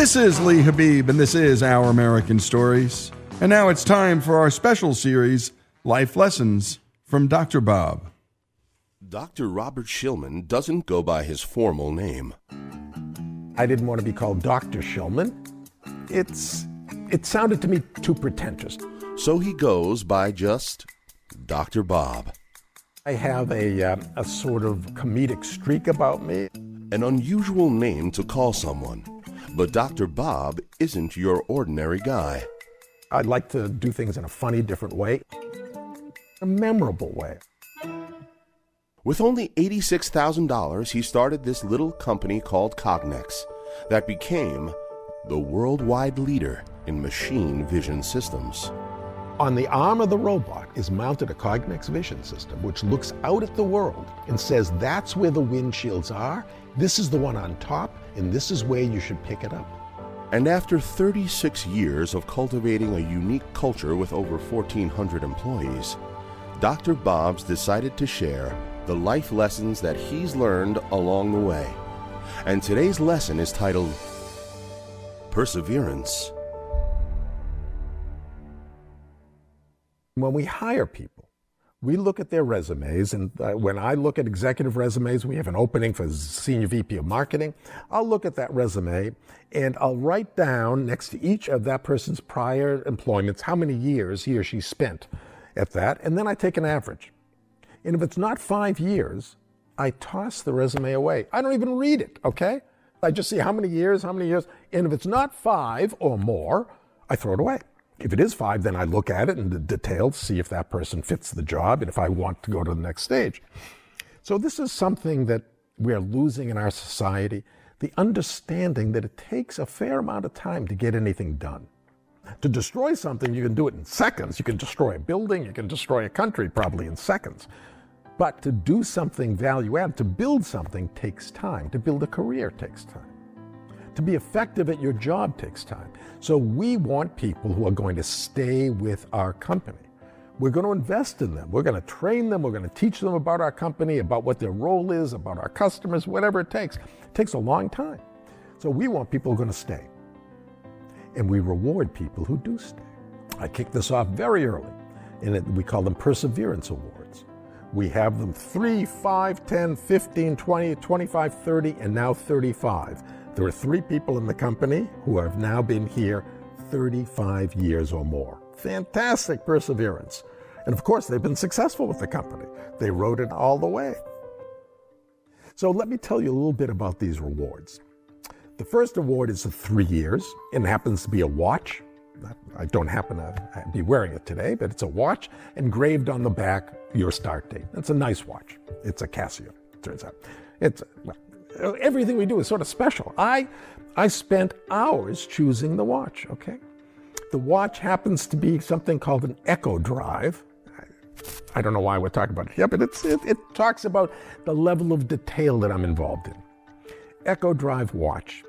This is Lee Habib, and this is Our American Stories. And now it's time for our special series, Life Lessons from Dr. Bob. Dr. Robert Shillman doesn't go by his formal name. I didn't want to be called Dr. Shillman. It's it sounded to me too pretentious. So he goes by just Dr. Bob. I have a, uh, a sort of comedic streak about me. An unusual name to call someone. But Dr. Bob isn't your ordinary guy. I'd like to do things in a funny, different way, a memorable way. With only $86,000, he started this little company called Cognex that became the worldwide leader in machine vision systems. On the arm of the robot is mounted a Cognex vision system, which looks out at the world and says that's where the windshields are, this is the one on top, and this is where you should pick it up. And after 36 years of cultivating a unique culture with over 1,400 employees, Dr. Bob's decided to share the life lessons that he's learned along the way. And today's lesson is titled Perseverance. When we hire people, we look at their resumes, and uh, when I look at executive resumes, we have an opening for senior VP of marketing. I'll look at that resume and I'll write down next to each of that person's prior employments how many years he or she spent at that, and then I take an average. And if it's not five years, I toss the resume away. I don't even read it, okay? I just see how many years, how many years, and if it's not five or more, I throw it away. If it is five, then I look at it in the details, see if that person fits the job, and if I want to go to the next stage. So this is something that we're losing in our society, the understanding that it takes a fair amount of time to get anything done. To destroy something, you can do it in seconds. You can destroy a building, you can destroy a country probably in seconds. But to do something value add, to build something takes time. To build a career takes time. To be effective at your job takes time. So we want people who are going to stay with our company. We're going to invest in them. We're going to train them. We're going to teach them about our company, about what their role is, about our customers, whatever it takes. It takes a long time. So we want people who are going to stay. And we reward people who do stay. I kicked this off very early, and we call them Perseverance Awards. We have them 3, 5, 10, 15, 20, 25, 30, and now 35. There are three people in the company who have now been here 35 years or more. Fantastic perseverance. And of course, they've been successful with the company. They rode it all the way. So let me tell you a little bit about these rewards. The first award is for three years and it happens to be a watch. I don't happen to be wearing it today, but it's a watch engraved on the back your start date. It's a nice watch. It's a Casio, turns out. It's well, everything we do is sort of special. I, I spent hours choosing the watch, okay? The watch happens to be something called an Eco-Drive. I don't know why we're talking about it here, but it, it talks about the level of detail that I'm involved in. Eco-Drive watch.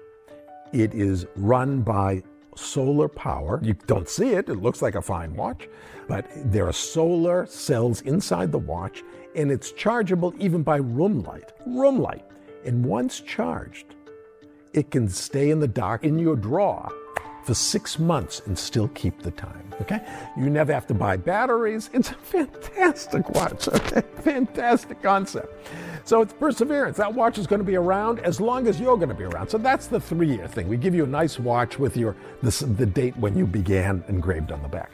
It is run by solar power. You don't see it, it looks like a fine watch, but there are solar cells inside the watch, and it's chargeable even by room light. Room light. And once charged, it can stay in the dark in your drawer for six months and still keep the time. Okay? You never have to buy batteries. It's a fantastic watch. Okay? Fantastic concept. So it's perseverance. That watch is going to be around as long as you're going to be around. So that's the three-year thing. We give you a nice watch with your the, the date when you began engraved on the back.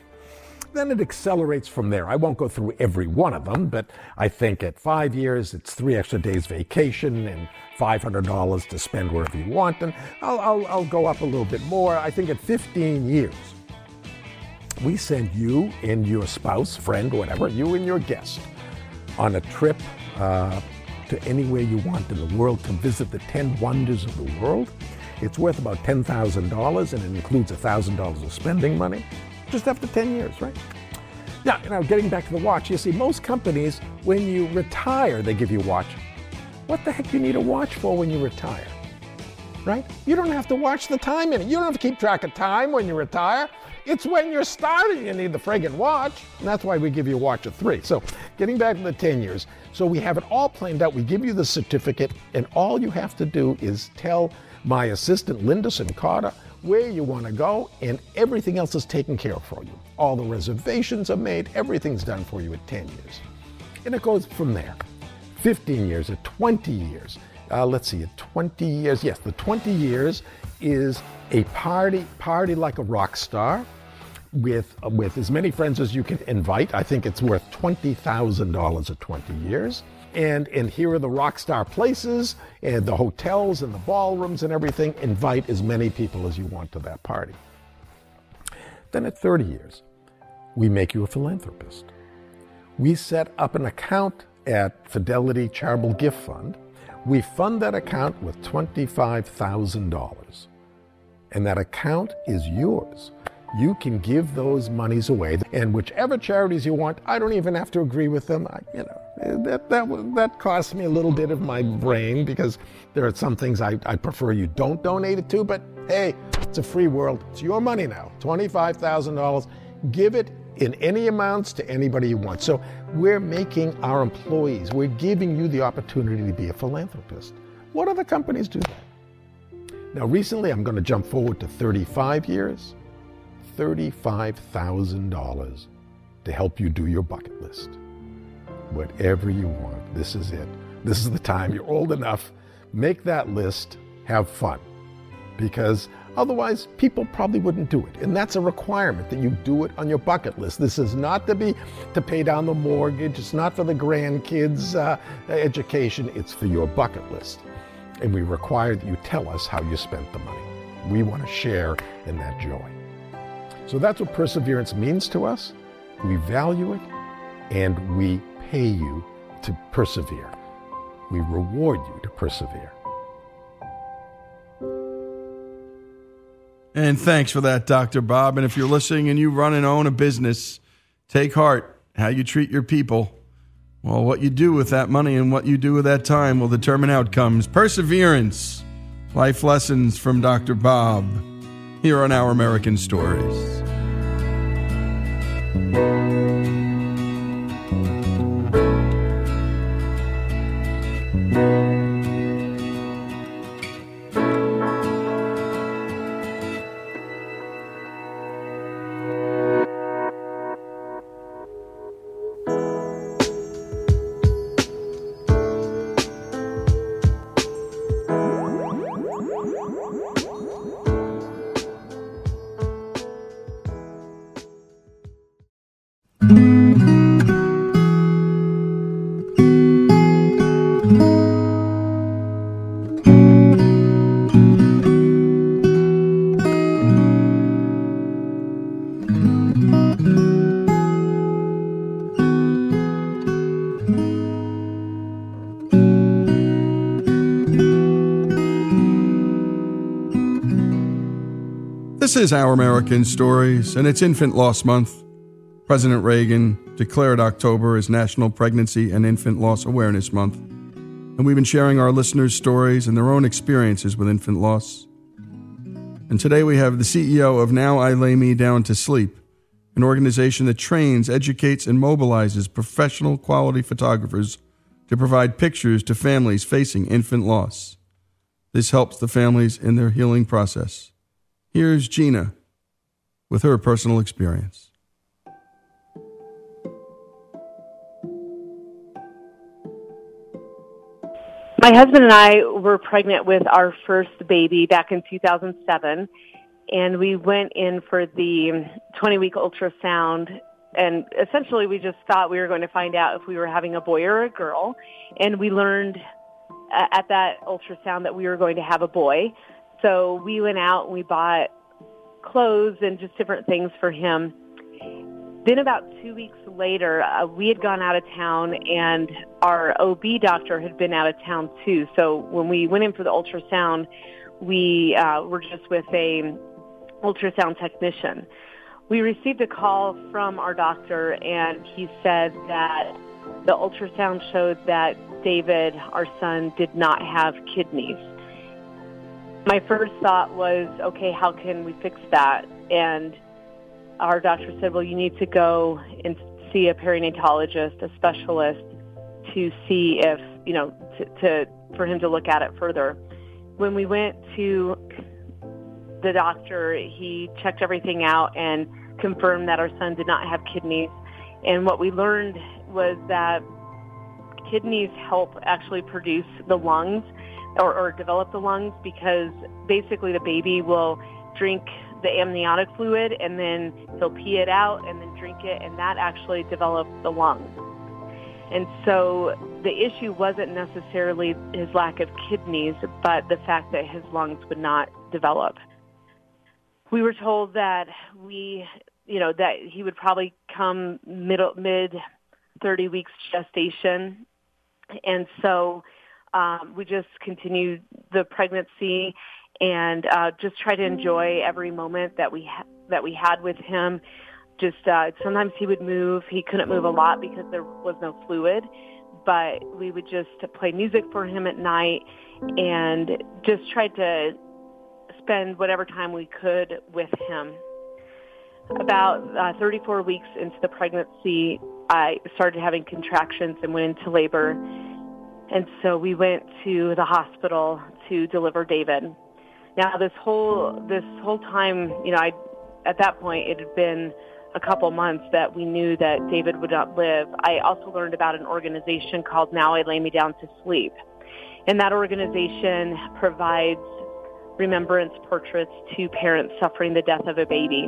Then it accelerates from there. I won't go through every one of them, but I think at five years, it's three extra days vacation and $500 to spend wherever you want. And I'll, I'll, I'll go up a little bit more. I think at 15 years, we send you and your spouse, friend, whatever, you and your guest on a trip uh, to anywhere you want in the world to visit the 10 wonders of the world. It's worth about $10,000 and it includes $1,000 of spending money just after 10 years, right? Now, now, getting back to the watch, you see, most companies, when you retire, they give you a watch. What the heck do you need a watch for when you retire? Right? You don't have to watch the time in it. You don't have to keep track of time when you retire. It's when you're starting you need the friggin' watch. And that's why we give you a watch of three. So, getting back to the 10 years. So, we have it all planned out. We give you the certificate, and all you have to do is tell my assistant, Linda Carter, where you want to go, and everything else is taken care of for you. All the reservations are made, everything's done for you at 10 years. And it goes from there 15 years, or 20 years. Uh, let's see, 20 years, yes, the 20 years is a party, party like a rock star with, with as many friends as you can invite. I think it's worth $20,000 at 20 years. And, and here are the rock star places and the hotels and the ballrooms and everything. Invite as many people as you want to that party. Then at 30 years, we make you a philanthropist. We set up an account at Fidelity Charitable Gift Fund. We fund that account with $25,000. And that account is yours you can give those monies away. And whichever charities you want, I don't even have to agree with them. I, you know, that, that, that costs me a little bit of my brain because there are some things I, I prefer you don't donate it to, but hey, it's a free world. It's your money now $25,000. Give it in any amounts to anybody you want. So we're making our employees, we're giving you the opportunity to be a philanthropist. What other companies do that? Now, recently, I'm going to jump forward to 35 years. $35,000 to help you do your bucket list. Whatever you want, this is it. This is the time. You're old enough. Make that list, have fun. Because otherwise, people probably wouldn't do it. And that's a requirement that you do it on your bucket list. This is not to be to pay down the mortgage, it's not for the grandkids' uh, education, it's for your bucket list. And we require that you tell us how you spent the money. We want to share in that joy. So that's what perseverance means to us. We value it and we pay you to persevere. We reward you to persevere. And thanks for that, Dr. Bob. And if you're listening and you run and own a business, take heart. How you treat your people. Well, what you do with that money and what you do with that time will determine outcomes. Perseverance. Life lessons from Dr. Bob here on Our American Stories. Is Our American Stories, and it's Infant Loss Month. President Reagan declared October as National Pregnancy and Infant Loss Awareness Month, and we've been sharing our listeners' stories and their own experiences with infant loss. And today we have the CEO of Now I Lay Me Down to Sleep, an organization that trains, educates, and mobilizes professional quality photographers to provide pictures to families facing infant loss. This helps the families in their healing process. Here's Gina with her personal experience. My husband and I were pregnant with our first baby back in 2007, and we went in for the 20 week ultrasound. And essentially, we just thought we were going to find out if we were having a boy or a girl. And we learned uh, at that ultrasound that we were going to have a boy. So we went out and we bought clothes and just different things for him. Then about two weeks later, uh, we had gone out of town and our OB doctor had been out of town too. So when we went in for the ultrasound, we uh, were just with a ultrasound technician. We received a call from our doctor and he said that the ultrasound showed that David, our son, did not have kidneys my first thought was, okay, how can we fix that? And our doctor said, well, you need to go and see a perinatologist, a specialist, to see if, you know, to, to for him to look at it further. When we went to the the doctor, he checked everything out and confirmed that our son did not have kidneys. And what we learned was that kidneys help actually produce the lungs or, or develop the lungs because basically the baby will drink the amniotic fluid and then he'll pee it out and then drink it and that actually develops the lungs. And so the issue wasn't necessarily his lack of kidneys, but the fact that his lungs would not develop. We were told that we, you know, that he would probably come middle, mid 30 weeks gestation. And so um, we just continued the pregnancy and uh, just try to enjoy every moment that we ha- that we had with him just uh, sometimes he would move. He couldn't move a lot because there was no fluid, but we would just play music for him at night and just try to spend whatever time we could with him. About uh, 34 weeks into the pregnancy, I started having contractions and went into labor. And so we went to the hospital to deliver David. Now this whole this whole time, you know, I at that point it had been a couple months that we knew that David would not live, I also learned about an organization called Now I Lay Me Down to Sleep. And that organization provides remembrance portraits to parents suffering the death of a baby.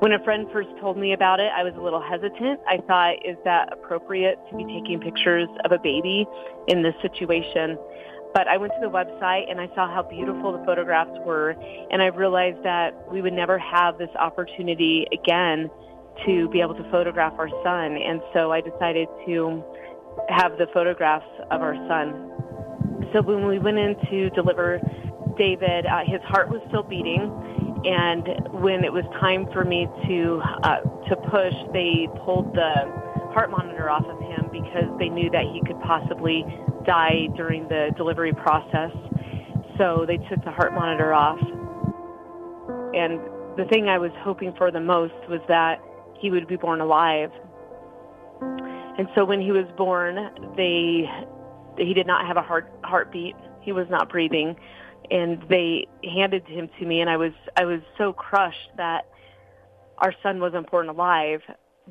When a friend first told me about it, I was a little hesitant. I thought, is that appropriate to be taking pictures of a baby in this situation? But I went to the website and I saw how beautiful the photographs were, and I realized that we would never have this opportunity again to be able to photograph our son. And so I decided to have the photographs of our son. So when we went in to deliver David, uh, his heart was still beating. And when it was time for me to uh, to push, they pulled the heart monitor off of him because they knew that he could possibly die during the delivery process. So they took the heart monitor off. And the thing I was hoping for the most was that he would be born alive. And so when he was born, they he did not have a heart heartbeat. He was not breathing, and they handed him to me, and I was I was so crushed that our son wasn't born alive.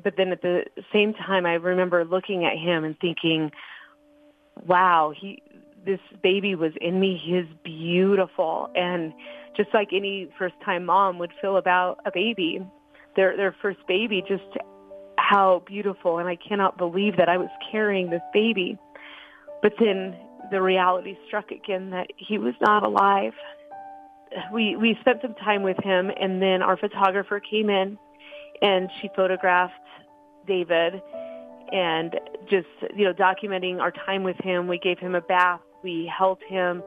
But then at the same time, I remember looking at him and thinking, "Wow, he this baby was in me. He is beautiful." And just like any first time mom would feel about a baby, their their first baby just how beautiful and I cannot believe that I was carrying this baby. But then the reality struck again that he was not alive. We we spent some time with him and then our photographer came in and she photographed David and just you know documenting our time with him. We gave him a bath, we held him,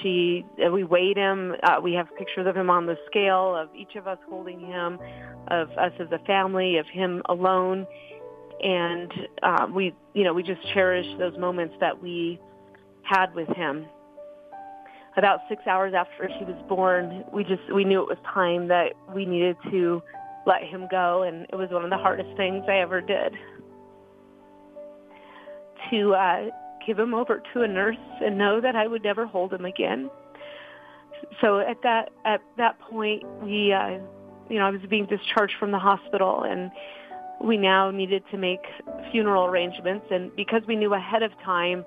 she uh, we weighed him. Uh, we have pictures of him on the scale of each of us holding him, of us as a family, of him alone, and uh, we you know we just cherish those moments that we had with him. About six hours after he was born, we just we knew it was time that we needed to let him go, and it was one of the hardest things I ever did. To uh, give him over to a nurse and know that I would never hold him again. So at that at that point, we, uh, you know, I was being discharged from the hospital, and we now needed to make funeral arrangements. And because we knew ahead of time,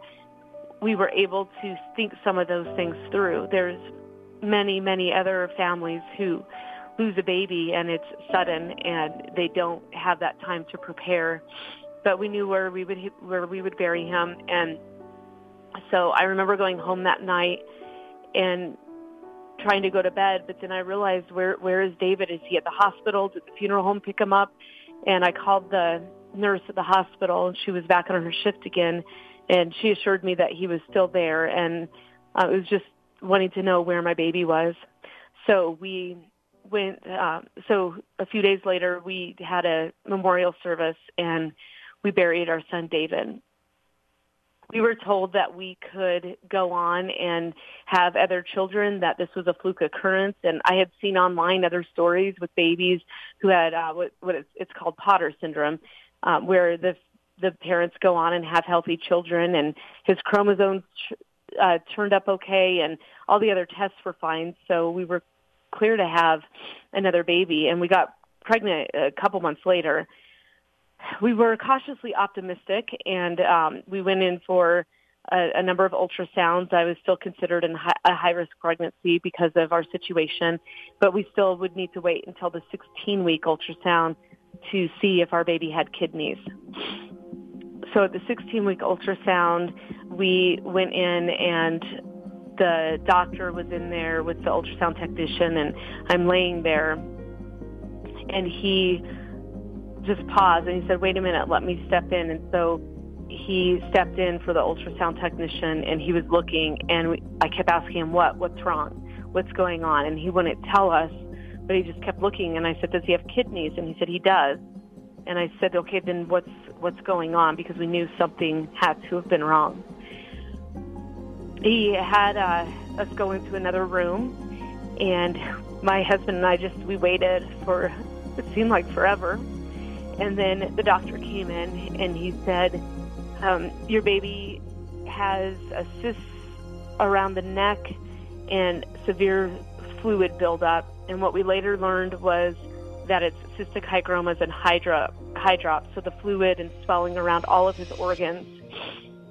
we were able to think some of those things through. There's many, many other families who lose a baby and it's sudden and they don't have that time to prepare. But we knew where we would where we would bury him. And so I remember going home that night and trying to go to bed but then I realized where where is David? Is he at the hospital? Did the funeral home pick him up? And I called the nurse at the hospital and she was back on her shift again and she assured me that he was still there and uh, it was just wanting to know where my baby was so we went uh, so a few days later we had a memorial service and we buried our son David. We were told that we could go on and have other children, that this was a fluke occurrence. And I had seen online other stories with babies who had uh, what, what it's, it's called Potter syndrome, um, where the the parents go on and have healthy children, and his chromosomes uh, turned up okay, and all the other tests were fine. So we were clear to have another baby, and we got pregnant a couple months later. We were cautiously optimistic, and um, we went in for a, a number of ultrasounds. I was still considered in high, a high risk pregnancy because of our situation, but we still would need to wait until the 16 week ultrasound to see if our baby had kidneys. So at the 16 week ultrasound, we went in and the doctor was in there with the ultrasound technician and I'm laying there. And he just paused and he said, wait a minute, let me step in. And so he stepped in for the ultrasound technician and he was looking and we, I kept asking him what what's wrong? What's going on? And he wouldn't tell us but he just kept looking and I said does he have kidneys? And he said he does. And I said okay then what's what's going on because we knew something had to have been wrong he had uh, us go into another room and my husband and I just we waited for it seemed like forever and then the doctor came in and he said um, your baby has a cyst around the neck and severe fluid buildup. And what we later learned was that it's cystic hygromas and hydra, hydrops, so the fluid and swelling around all of his organs.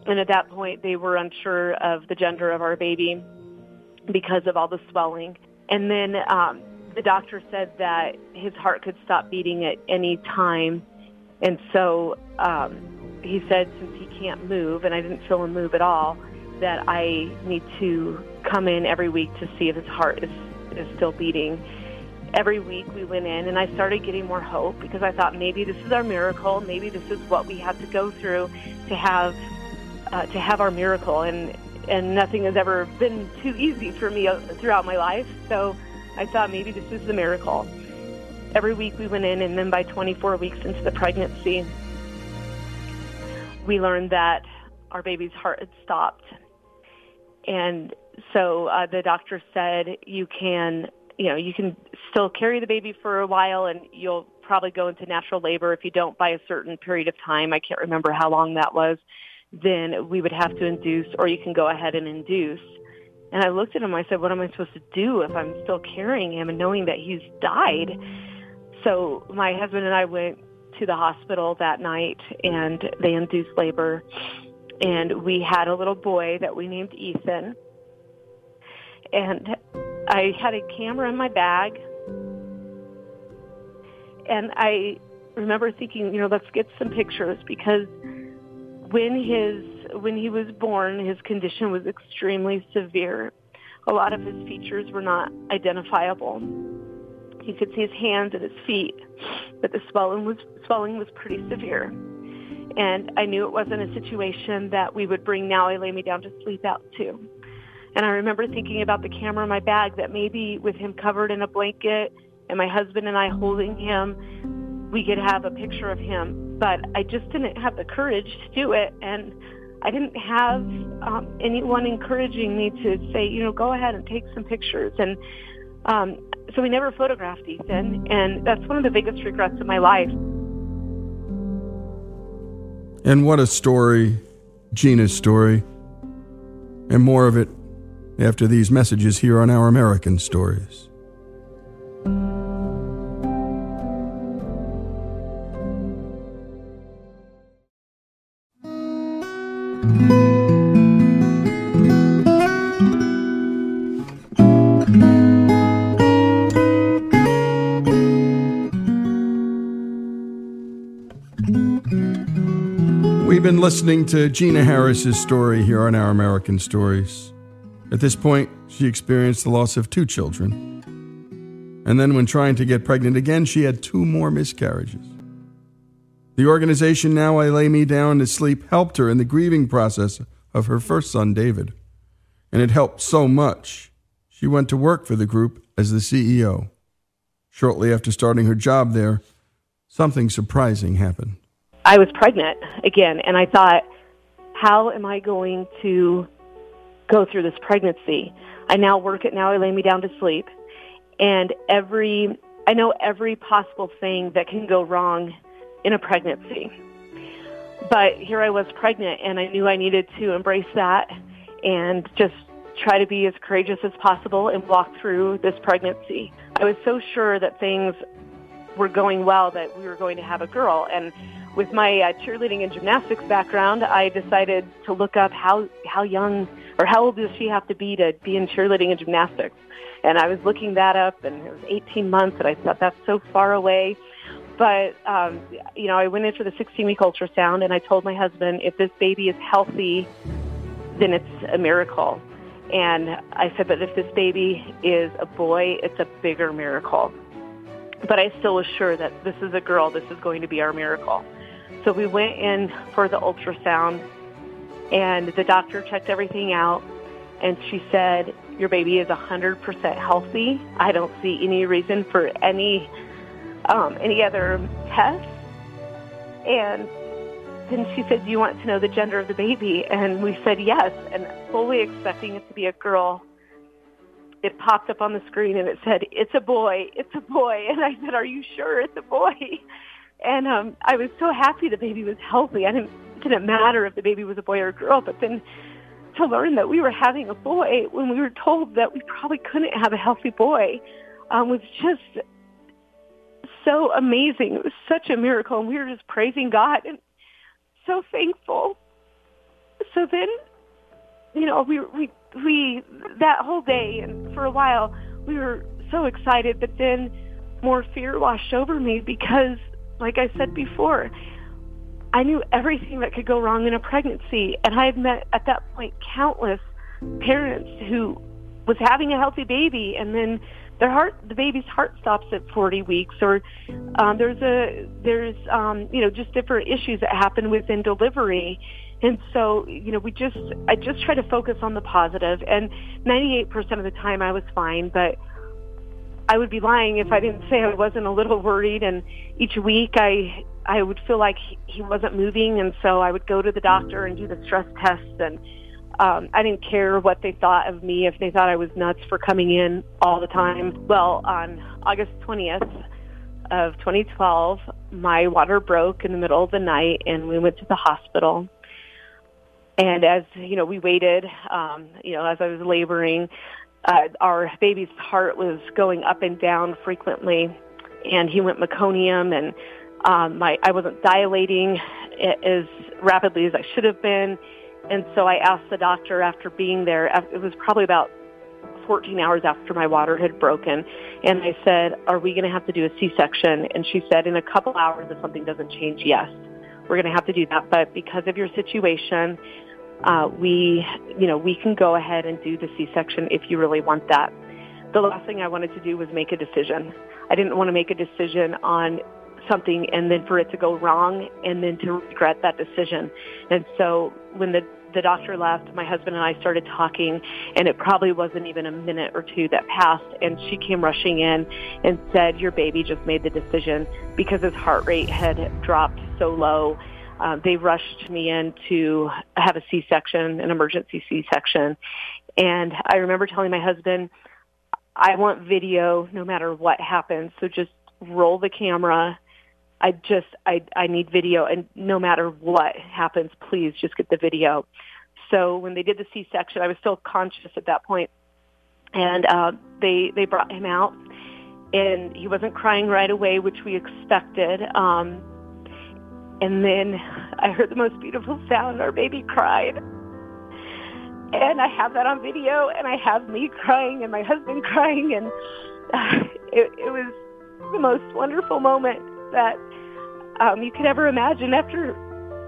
And at that point, they were unsure of the gender of our baby because of all the swelling. And then um, the doctor said that his heart could stop beating at any time. And so um, he said since he can't move, and I didn't feel him move at all, that I need to come in every week to see if his heart is, is still beating. Every week we went in, and I started getting more hope because I thought maybe this is our miracle. Maybe this is what we have to go through to have uh, to have our miracle. And and nothing has ever been too easy for me uh, throughout my life. So I thought maybe this is the miracle. Every week we went in, and then by 24 weeks into the pregnancy, we learned that our baby's heart had stopped. And so uh, the doctor said you can, you know, you can still carry the baby for a while and you'll probably go into natural labor if you don't by a certain period of time. I can't remember how long that was. Then we would have to induce or you can go ahead and induce. And I looked at him. I said, what am I supposed to do if I'm still carrying him and knowing that he's died? So my husband and I went to the hospital that night and they induced labor. And we had a little boy that we named Ethan. And I had a camera in my bag. And I remember thinking, you know, let's get some pictures because when his when he was born, his condition was extremely severe. A lot of his features were not identifiable. You could see his hands and his feet, but the swelling was swelling was pretty severe. And I knew it wasn't a situation that we would bring Now I Lay Me Down to Sleep out to. And I remember thinking about the camera in my bag that maybe with him covered in a blanket and my husband and I holding him, we could have a picture of him. But I just didn't have the courage to do it. And I didn't have um, anyone encouraging me to say, you know, go ahead and take some pictures. And um, so we never photographed Ethan, and that's one of the biggest regrets of my life. And what a story, Gina's story. And more of it after these messages here on Our American Stories. We've been listening to Gina Harris's story here on Our American Stories. At this point, she experienced the loss of two children. And then, when trying to get pregnant again, she had two more miscarriages. The organization Now I Lay Me Down to Sleep helped her in the grieving process of her first son, David. And it helped so much, she went to work for the group as the CEO. Shortly after starting her job there, something surprising happened. I was pregnant again, and I thought, how am I going to go through this pregnancy? I now work at Now I Lay Me Down to Sleep, and every I know every possible thing that can go wrong in a pregnancy. But here I was pregnant, and I knew I needed to embrace that and just try to be as courageous as possible and walk through this pregnancy. I was so sure that things were going well that we were going to have a girl. And with my uh, cheerleading and gymnastics background, I decided to look up how how young or how old does she have to be to be in cheerleading and gymnastics. And I was looking that up, and it was 18 months, and I thought that's so far away. But um, you know, I went in for the 16-week ultrasound, and I told my husband, if this baby is healthy, then it's a miracle. And I said, but if this baby is a boy, it's a bigger miracle. But I still was sure that this is a girl. This is going to be our miracle. So we went in for the ultrasound, and the doctor checked everything out, and she said, your baby is 100% healthy. I don't see any reason for any um, any other tests. And then she said, do you want to know the gender of the baby? And we said yes, and fully expecting it to be a girl. It popped up on the screen and it said, it's a boy, it's a boy. And I said, are you sure it's a boy? And um, I was so happy the baby was healthy. I didn't, it didn't matter if the baby was a boy or a girl, but then to learn that we were having a boy when we were told that we probably couldn't have a healthy boy um, was just so amazing. It was such a miracle, and we were just praising God and so thankful. So then, you know, we we we that whole day and for a while we were so excited, but then more fear washed over me because, like I said before, I knew everything that could go wrong in a pregnancy, and I had met at that point countless parents who was having a healthy baby and then their heart the baby's heart stops at 40 weeks or um, there's a there's um, you know just different issues that happen within delivery. And so you know we just I just try to focus on the positive and 98% of the time I was fine but I would be lying if I didn't say I wasn't a little worried and each week I I would feel like he, wasn't moving and so I would go to the doctor and do the stress tests and um, I didn't care what they thought of me, if they thought I was nuts for coming in all the time. Well, on August 20th of 2012, my water broke in the middle of the night and we went to the hospital. And as, you know, we waited, um, you know, as I was laboring, uh, our baby's heart was going up and down frequently and he went meconium and um, my, I wasn't dilating as rapidly as I should have been and so I asked the doctor after being there, it was probably about 14 hours after my water had broken, and I said, are we going to have to do a C-section? And she said, in a couple hours, if something doesn't change, yes, we're going to have to do that. But because of your situation, uh, we, you know, we can go ahead and do the C-section if you really want that. The last thing I wanted to do was make a decision. I didn't want to make a decision on something and then for it to go wrong and then to regret that decision. And so when the the doctor left, my husband and I started talking and it probably wasn't even a minute or two that passed and she came rushing in and said, your baby just made the decision because his heart rate had dropped so low. Uh, they rushed me in to have a C-section, an emergency C-section. And I remember telling my husband, I want video no matter what happens. So just roll the camera I just I I need video and no matter what happens, please just get the video. So when they did the C-section, I was still conscious at that point, and uh, they they brought him out, and he wasn't crying right away, which we expected. Um, and then I heard the most beautiful sound. Our baby cried, and I have that on video, and I have me crying and my husband crying, and uh, it, it was the most wonderful moment that um, you could ever imagine. After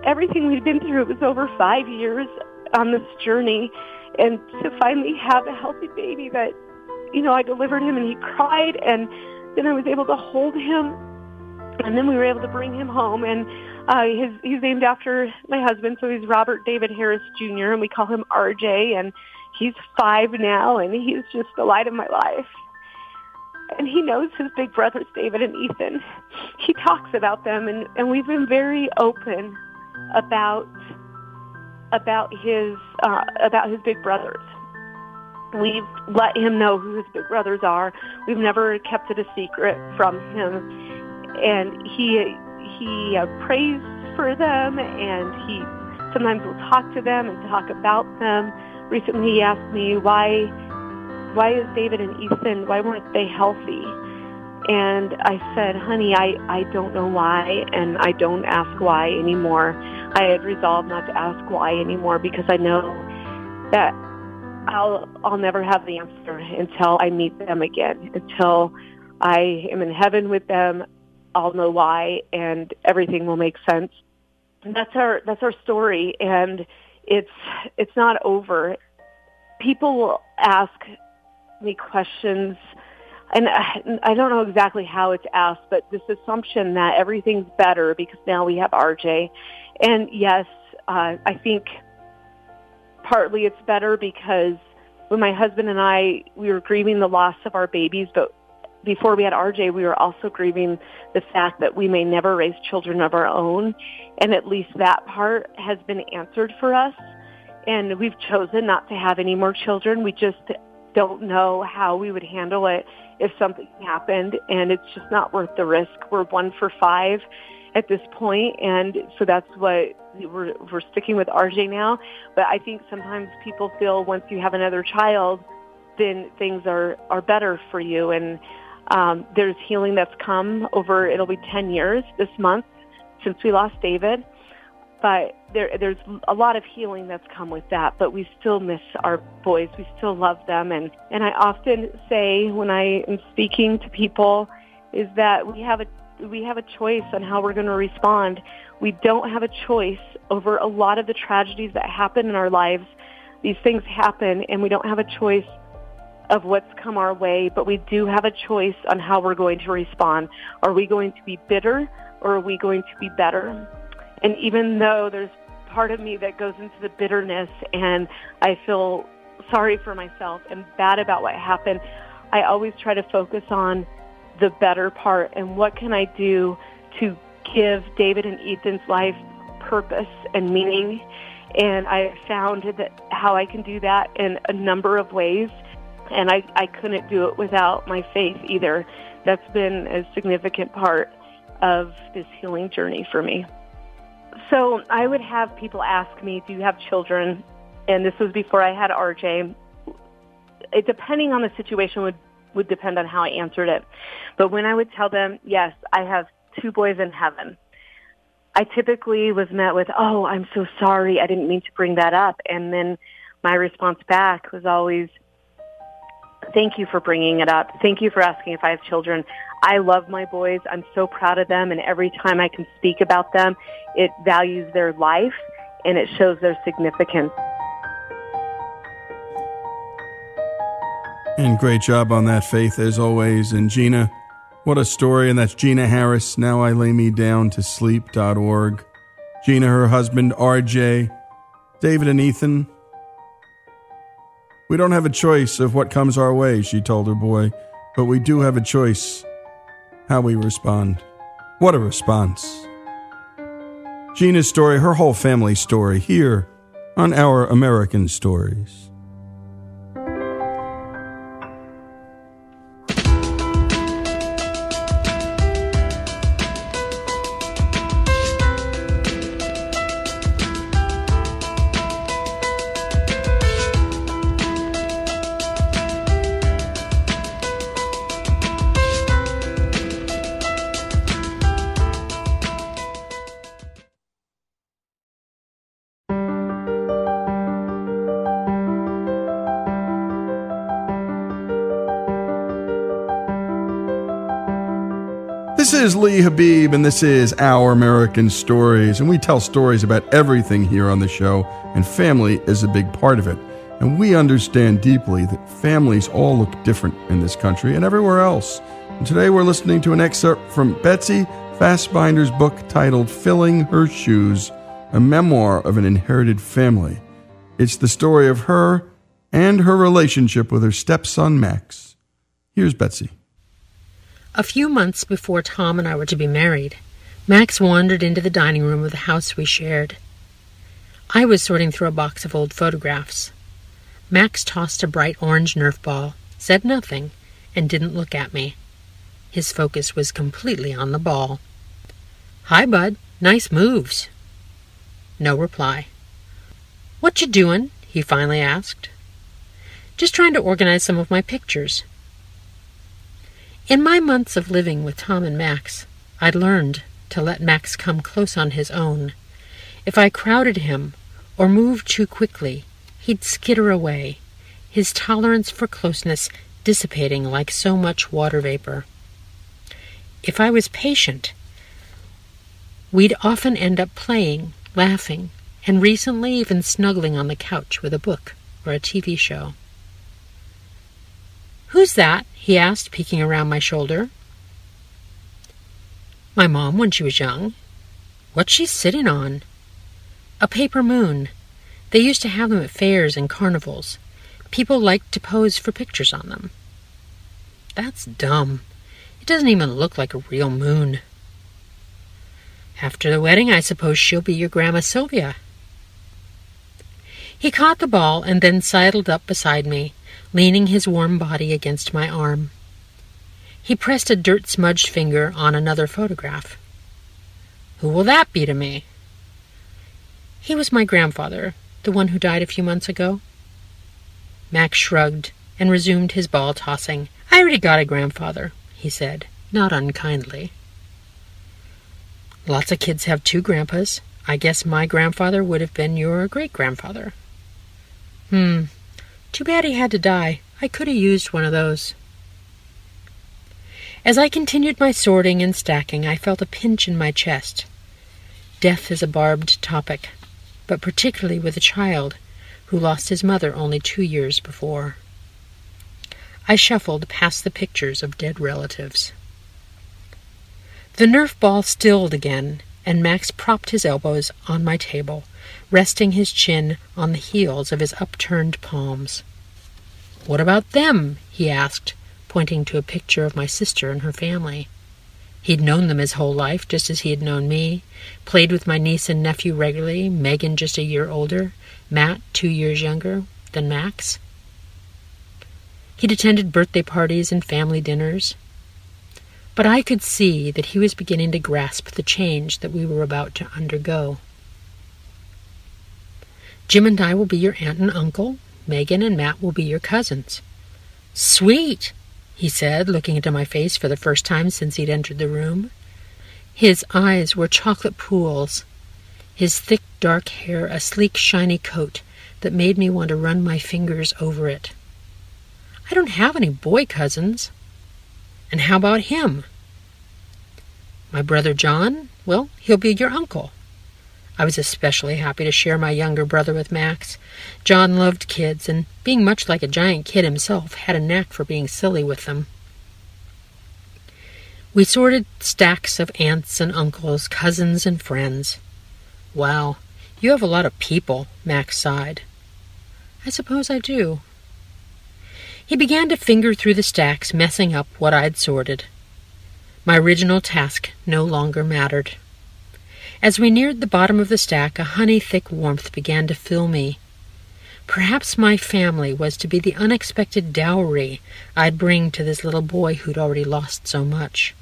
everything we'd been through, it was over five years on this journey, and to finally have a healthy baby that, you know, I delivered him and he cried, and then I was able to hold him, and then we were able to bring him home, and uh, his, he's named after my husband, so he's Robert David Harris Jr., and we call him RJ, and he's five now, and he's just the light of my life and he knows his big brothers, David and Ethan. He talks about them, and, and we've been very open about about his uh, about his big brothers. We've let him know who his big brothers are. We've never kept it a secret from him, and he he uh, prays for them, and he sometimes we'll talk to them and talk about them. Recently, he asked me why why is David and Ethan why weren't they healthy? And I said, honey, I, I don't know why, and I don't ask why anymore. I had resolved not to ask why anymore because I know that I'll I'll never have the answer until I meet them again. Until I am in heaven with them, I'll know why, and everything will make sense. And that's our that's our story, and it's it's not over. People will ask me questions, and I I don't know exactly how it's asked, but this assumption that everything's better because now we have RJ, and yes, uh, I think partly it's better because when my husband and I we were grieving the loss of our babies, but before we had RJ, we were also grieving the fact that we may never raise children of our own, and at least that part has been answered for us. And we've chosen not to have any more children. We just don't know how we would handle it if something happened, and it's just not worth the risk. We're one for five at this point, and so that's what we're, we're sticking with RJ now. But I think sometimes people feel once you have another child, then things are are better for you, and um, there's healing that's come over. It'll be 10 years this month since we lost David, but there, there's a lot of healing that's come with that. But we still miss our boys. We still love them, and and I often say when I am speaking to people, is that we have a we have a choice on how we're going to respond. We don't have a choice over a lot of the tragedies that happen in our lives. These things happen, and we don't have a choice of what's come our way, but we do have a choice on how we're going to respond. Are we going to be bitter or are we going to be better? And even though there's part of me that goes into the bitterness and I feel sorry for myself and bad about what happened, I always try to focus on the better part and what can I do to give David and Ethan's life purpose and meaning. And I found that how I can do that in a number of ways and I, I couldn't do it without my faith either. That's been a significant part of this healing journey for me. So I would have people ask me, do you have children? And this was before I had RJ. It, depending on the situation would, would depend on how I answered it. But when I would tell them, yes, I have two boys in heaven, I typically was met with, oh, I'm so sorry. I didn't mean to bring that up. And then my response back was always, Thank you for bringing it up. Thank you for asking if I have children. I love my boys. I'm so proud of them. And every time I can speak about them, it values their life and it shows their significance. And great job on that, Faith, as always. And Gina, what a story. And that's Gina Harris, now I lay me down to sleep.org. Gina, her husband, RJ, David and Ethan, we don't have a choice of what comes our way, she told her boy, but we do have a choice how we respond. What a response. Gina's story, her whole family's story, here on Our American Stories. Lee Habib, and this is Our American Stories. And we tell stories about everything here on the show, and family is a big part of it. And we understand deeply that families all look different in this country and everywhere else. And today we're listening to an excerpt from Betsy Fasbinder's book titled Filling Her Shoes, a memoir of an inherited family. It's the story of her and her relationship with her stepson Max. Here's Betsy. A few months before Tom and I were to be married, Max wandered into the dining room of the house we shared. I was sorting through a box of old photographs. Max tossed a bright orange Nerf ball, said nothing, and didn't look at me. His focus was completely on the ball. Hi, bud. Nice moves. No reply. What you doing? he finally asked. Just trying to organize some of my pictures. In my months of living with Tom and Max, I'd learned to let Max come close on his own. If I crowded him or moved too quickly, he'd skitter away, his tolerance for closeness dissipating like so much water vapor. If I was patient, we'd often end up playing, laughing, and recently even snuggling on the couch with a book or a TV show. Who's that? He asked, peeking around my shoulder. My mom when she was young. What's she sitting on? A paper moon. They used to have them at fairs and carnivals. People liked to pose for pictures on them. That's dumb. It doesn't even look like a real moon. After the wedding, I suppose she'll be your Grandma Sylvia. He caught the ball and then sidled up beside me, leaning his warm body against my arm. He pressed a dirt smudged finger on another photograph. Who will that be to me? He was my grandfather, the one who died a few months ago. Max shrugged and resumed his ball tossing. I already got a grandfather, he said, not unkindly. Lots of kids have two grandpas. I guess my grandfather would have been your great grandfather. Hmm. Too bad he had to die. I could have used one of those. As I continued my sorting and stacking, I felt a pinch in my chest. Death is a barbed topic, but particularly with a child who lost his mother only two years before. I shuffled past the pictures of dead relatives. The Nerf ball stilled again, and Max propped his elbows on my table, resting his chin on the heels of his upturned palms. What about them? he asked, pointing to a picture of my sister and her family. He'd known them his whole life, just as he had known me, played with my niece and nephew regularly, Megan just a year older, Matt two years younger than Max. He'd attended birthday parties and family dinners. But I could see that he was beginning to grasp the change that we were about to undergo. Jim and I will be your aunt and uncle. Megan and Matt will be your cousins. Sweet, he said, looking into my face for the first time since he'd entered the room. His eyes were chocolate pools, his thick dark hair a sleek shiny coat that made me want to run my fingers over it. I don't have any boy cousins. And how about him? My brother John? Well, he'll be your uncle. I was especially happy to share my younger brother with Max. John loved kids, and being much like a giant kid himself, had a knack for being silly with them. We sorted stacks of aunts and uncles, cousins and friends. Wow, you have a lot of people, Max sighed. I suppose I do. He began to finger through the stacks, messing up what I'd sorted. My original task no longer mattered. As we neared the bottom of the stack, a honey thick warmth began to fill me. Perhaps my family was to be the unexpected dowry I'd bring to this little boy who'd already lost so much.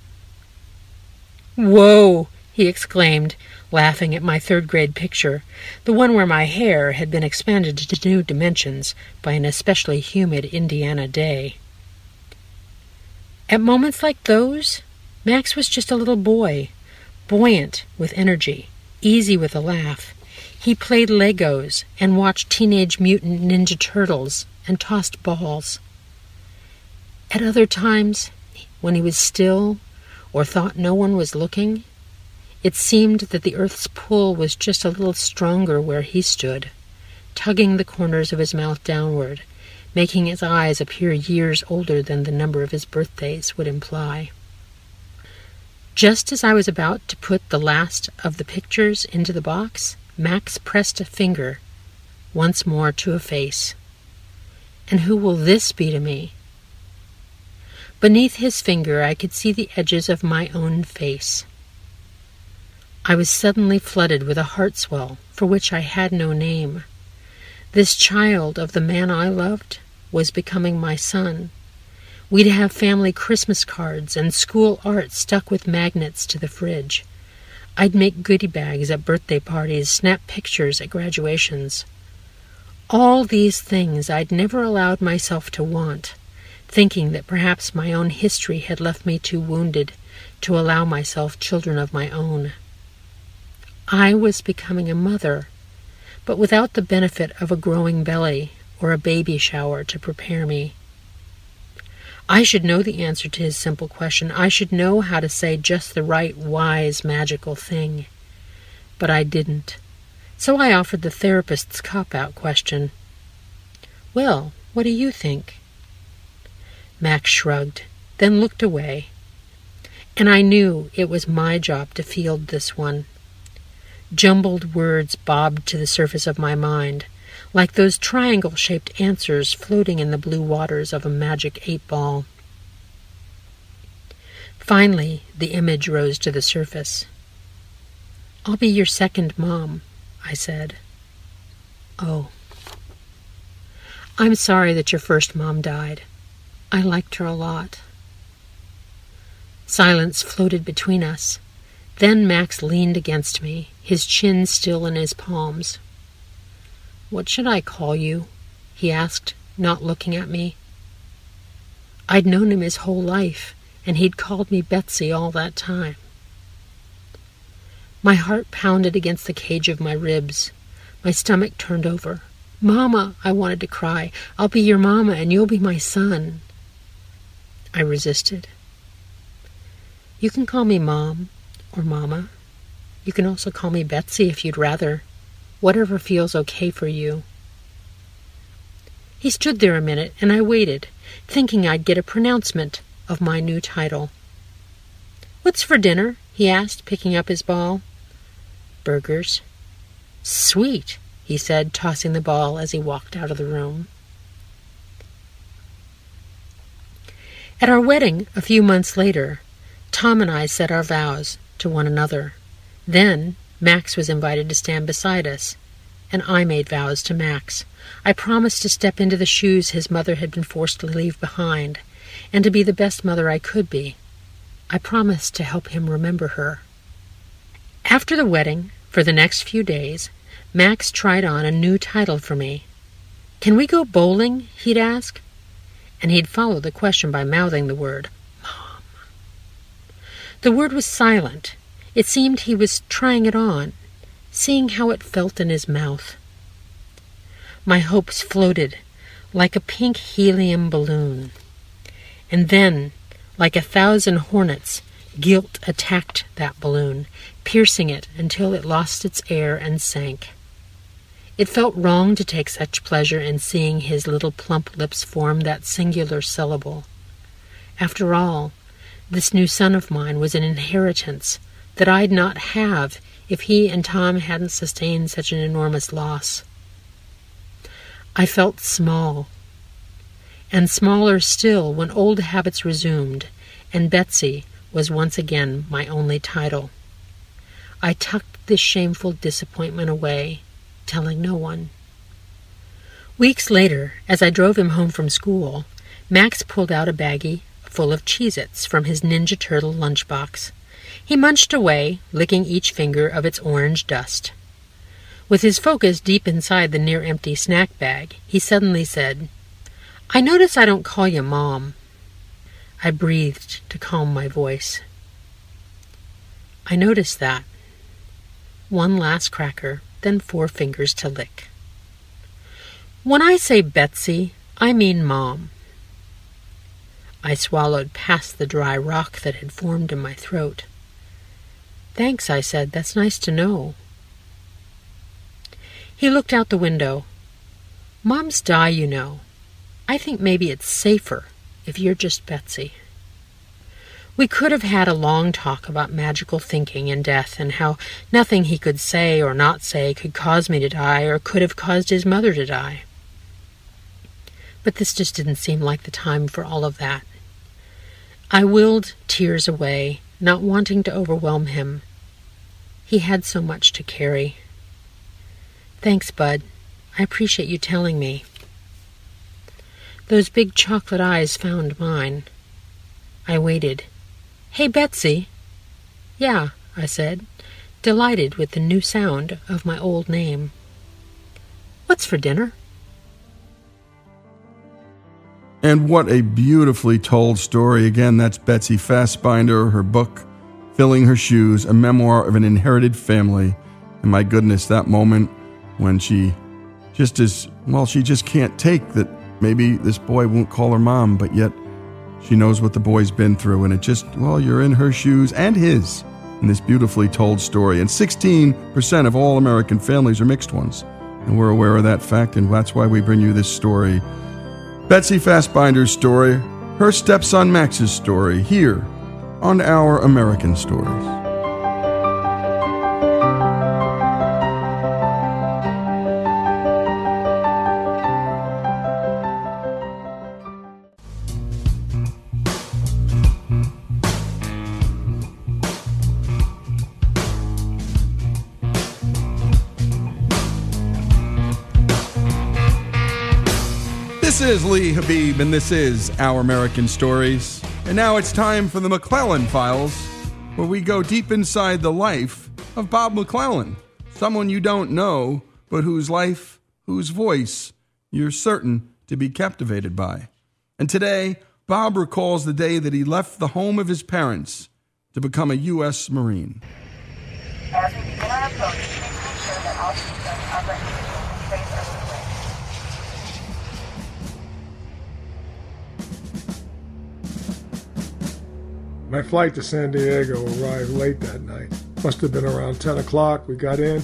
Whoa! he exclaimed, laughing at my third grade picture, the one where my hair had been expanded to new dimensions by an especially humid Indiana day. At moments like those, Max was just a little boy, buoyant with energy, easy with a laugh. He played Legos and watched Teenage Mutant Ninja Turtles and tossed balls. At other times, when he was still or thought no one was looking, it seemed that the earth's pull was just a little stronger where he stood, tugging the corners of his mouth downward, making his eyes appear years older than the number of his birthdays would imply. Just as I was about to put the last of the pictures into the box, Max pressed a finger once more to a face. And who will this be to me? Beneath his finger, I could see the edges of my own face. I was suddenly flooded with a heart swell for which I had no name. This child of the man I loved was becoming my son. We'd have family Christmas cards and school art stuck with magnets to the fridge. I'd make goodie bags at birthday parties, snap pictures at graduations. All these things I'd never allowed myself to want, thinking that perhaps my own history had left me too wounded to allow myself children of my own. I was becoming a mother, but without the benefit of a growing belly or a baby shower to prepare me. I should know the answer to his simple question. I should know how to say just the right, wise, magical thing. But I didn't. So I offered the therapist's cop out question. Well, what do you think? Max shrugged, then looked away. And I knew it was my job to field this one. Jumbled words bobbed to the surface of my mind, like those triangle shaped answers floating in the blue waters of a magic eight ball. Finally, the image rose to the surface. I'll be your second mom, I said. Oh. I'm sorry that your first mom died. I liked her a lot. Silence floated between us. Then Max leaned against me, his chin still in his palms. What should I call you? he asked, not looking at me. I'd known him his whole life, and he'd called me Betsy all that time. My heart pounded against the cage of my ribs. My stomach turned over. Mama, I wanted to cry. I'll be your mama, and you'll be my son. I resisted. You can call me Mom or Mama. You can also call me Betsy if you'd rather. Whatever feels okay for you. He stood there a minute, and I waited, thinking I'd get a pronouncement of my new title. What's for dinner? he asked, picking up his ball. Burgers. Sweet, he said, tossing the ball as he walked out of the room. At our wedding, a few months later, Tom and I said our vows to one another. Then Max was invited to stand beside us, and I made vows to Max. I promised to step into the shoes his mother had been forced to leave behind, and to be the best mother I could be. I promised to help him remember her. After the wedding, for the next few days, Max tried on a new title for me. Can we go bowling? he'd ask. And he'd follow the question by mouthing the word, Mom. The word was silent, it seemed he was trying it on, seeing how it felt in his mouth. My hopes floated like a pink helium balloon. And then, like a thousand hornets, guilt attacked that balloon, piercing it until it lost its air and sank. It felt wrong to take such pleasure in seeing his little plump lips form that singular syllable. After all, this new son of mine was an inheritance that I'd not have if he and Tom hadn't sustained such an enormous loss. I felt small, and smaller still when old habits resumed, and Betsy was once again my only title. I tucked this shameful disappointment away, telling no one. Weeks later, as I drove him home from school, Max pulled out a baggie full of Cheez Its from his Ninja Turtle lunchbox. He munched away, licking each finger of its orange dust. With his focus deep inside the near empty snack bag, he suddenly said, I notice I don't call you Mom. I breathed to calm my voice. I noticed that. One last cracker, then four fingers to lick. When I say Betsy, I mean Mom. I swallowed past the dry rock that had formed in my throat. Thanks, I said. That's nice to know. He looked out the window. Moms die, you know. I think maybe it's safer if you're just Betsy. We could have had a long talk about magical thinking and death, and how nothing he could say or not say could cause me to die or could have caused his mother to die. But this just didn't seem like the time for all of that. I willed tears away not wanting to overwhelm him. He had so much to carry. Thanks, Bud. I appreciate you telling me. Those big chocolate eyes found mine. I waited. Hey, Betsy. Yeah, I said, delighted with the new sound of my old name. What's for dinner? And what a beautifully told story. Again, that's Betsy Fasbinder, her book, Filling Her Shoes, a memoir of an inherited family. And my goodness, that moment when she just is, well, she just can't take that maybe this boy won't call her mom, but yet she knows what the boy's been through. And it just, well, you're in her shoes and his in this beautifully told story. And 16% of all American families are mixed ones. And we're aware of that fact, and that's why we bring you this story. Betsy Fasbinder's story, her stepson Max's story, here on Our American Stories. This is Lee Habeeb, and this is Our American Stories. And now it's time for the McClellan Files, where we go deep inside the life of Bob McClellan, someone you don't know, but whose life, whose voice you're certain to be captivated by. And today, Bob recalls the day that he left the home of his parents to become a U.S. Marine. My flight to San Diego arrived late that night. Must have been around 10 o'clock. We got in.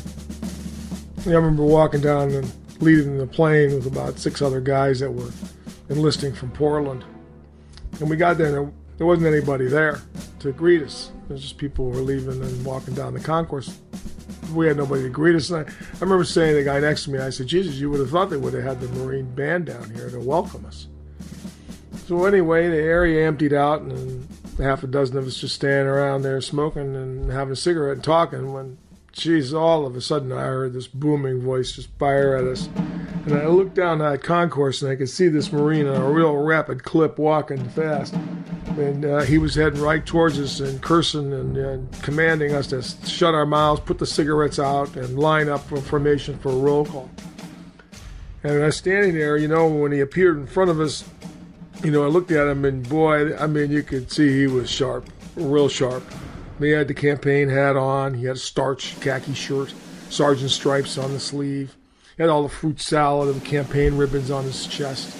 I remember walking down and leaving the plane with about six other guys that were enlisting from Portland. And we got there, and there wasn't anybody there to greet us. It was just people who were leaving and walking down the concourse. We had nobody to greet us. And I, I remember saying to the guy next to me, I said, Jesus, you would have thought they would have had the Marine band down here to welcome us. So anyway, the area emptied out, and half a dozen of us just standing around there smoking and having a cigarette and talking. When, geez, all of a sudden I heard this booming voice just fire at us, and I looked down that concourse and I could see this marine on a real rapid clip walking fast, and uh, he was heading right towards us and cursing and, and commanding us to shut our mouths, put the cigarettes out, and line up for formation for a roll call. And I was standing there, you know, when he appeared in front of us, you know, I looked at him and boy, I mean, you could see he was sharp, real sharp. He had the campaign hat on. He had a starch khaki shirt, sergeant stripes on the sleeve. He had all the fruit salad and campaign ribbons on his chest.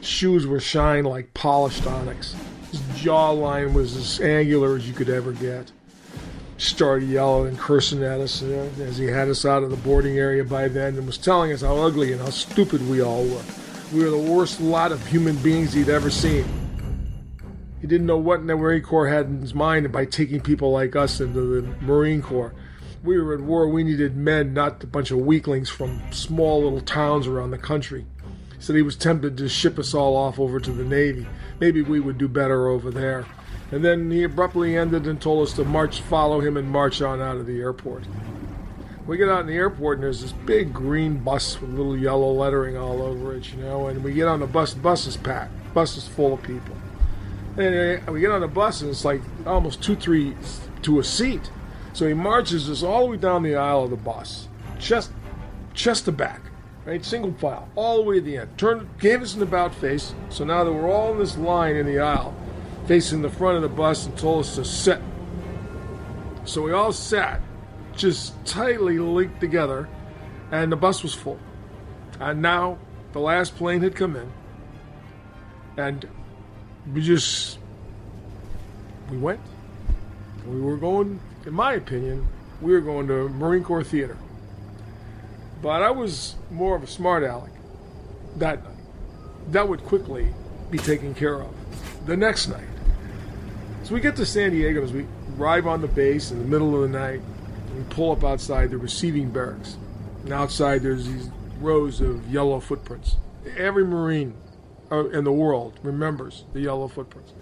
Shoes were shined like polished onyx. His jawline was as angular as you could ever get. Started yelling and cursing at us uh, as he had us out of the boarding area by then and was telling us how ugly and how stupid we all were. We were the worst lot of human beings he'd ever seen. He didn't know what the Marine Corps had in his mind by taking people like us into the Marine Corps. We were at war. We needed men, not a bunch of weaklings from small little towns around the country. He said he was tempted to ship us all off over to the Navy. Maybe we would do better over there. And then he abruptly ended and told us to march, follow him, and march on out of the airport. We get out in the airport and there's this big green bus with little yellow lettering all over it, you know. And we get on the bus. The bus is packed. The bus is full of people. And uh, we get on the bus and it's like almost two, three to a seat. So he marches us all the way down the aisle of the bus, chest, chest to back, right, single file, all the way to the end. Turned, gave us an about face. So now that we're all in this line in the aisle, facing the front of the bus, and told us to sit. So we all sat, just tightly linked together, and the bus was full. And now the last plane had come in, and we just we went. We were going, in my opinion, we were going to Marine Corps Theater. But I was more of a smart aleck that night. That would quickly be taken care of the next night. So we get to San Diego as we arrive on the base in the middle of the night. And we pull up outside the receiving barracks. And outside there's these rows of yellow footprints. Every Marine uh, in the world remembers the yellow footprints.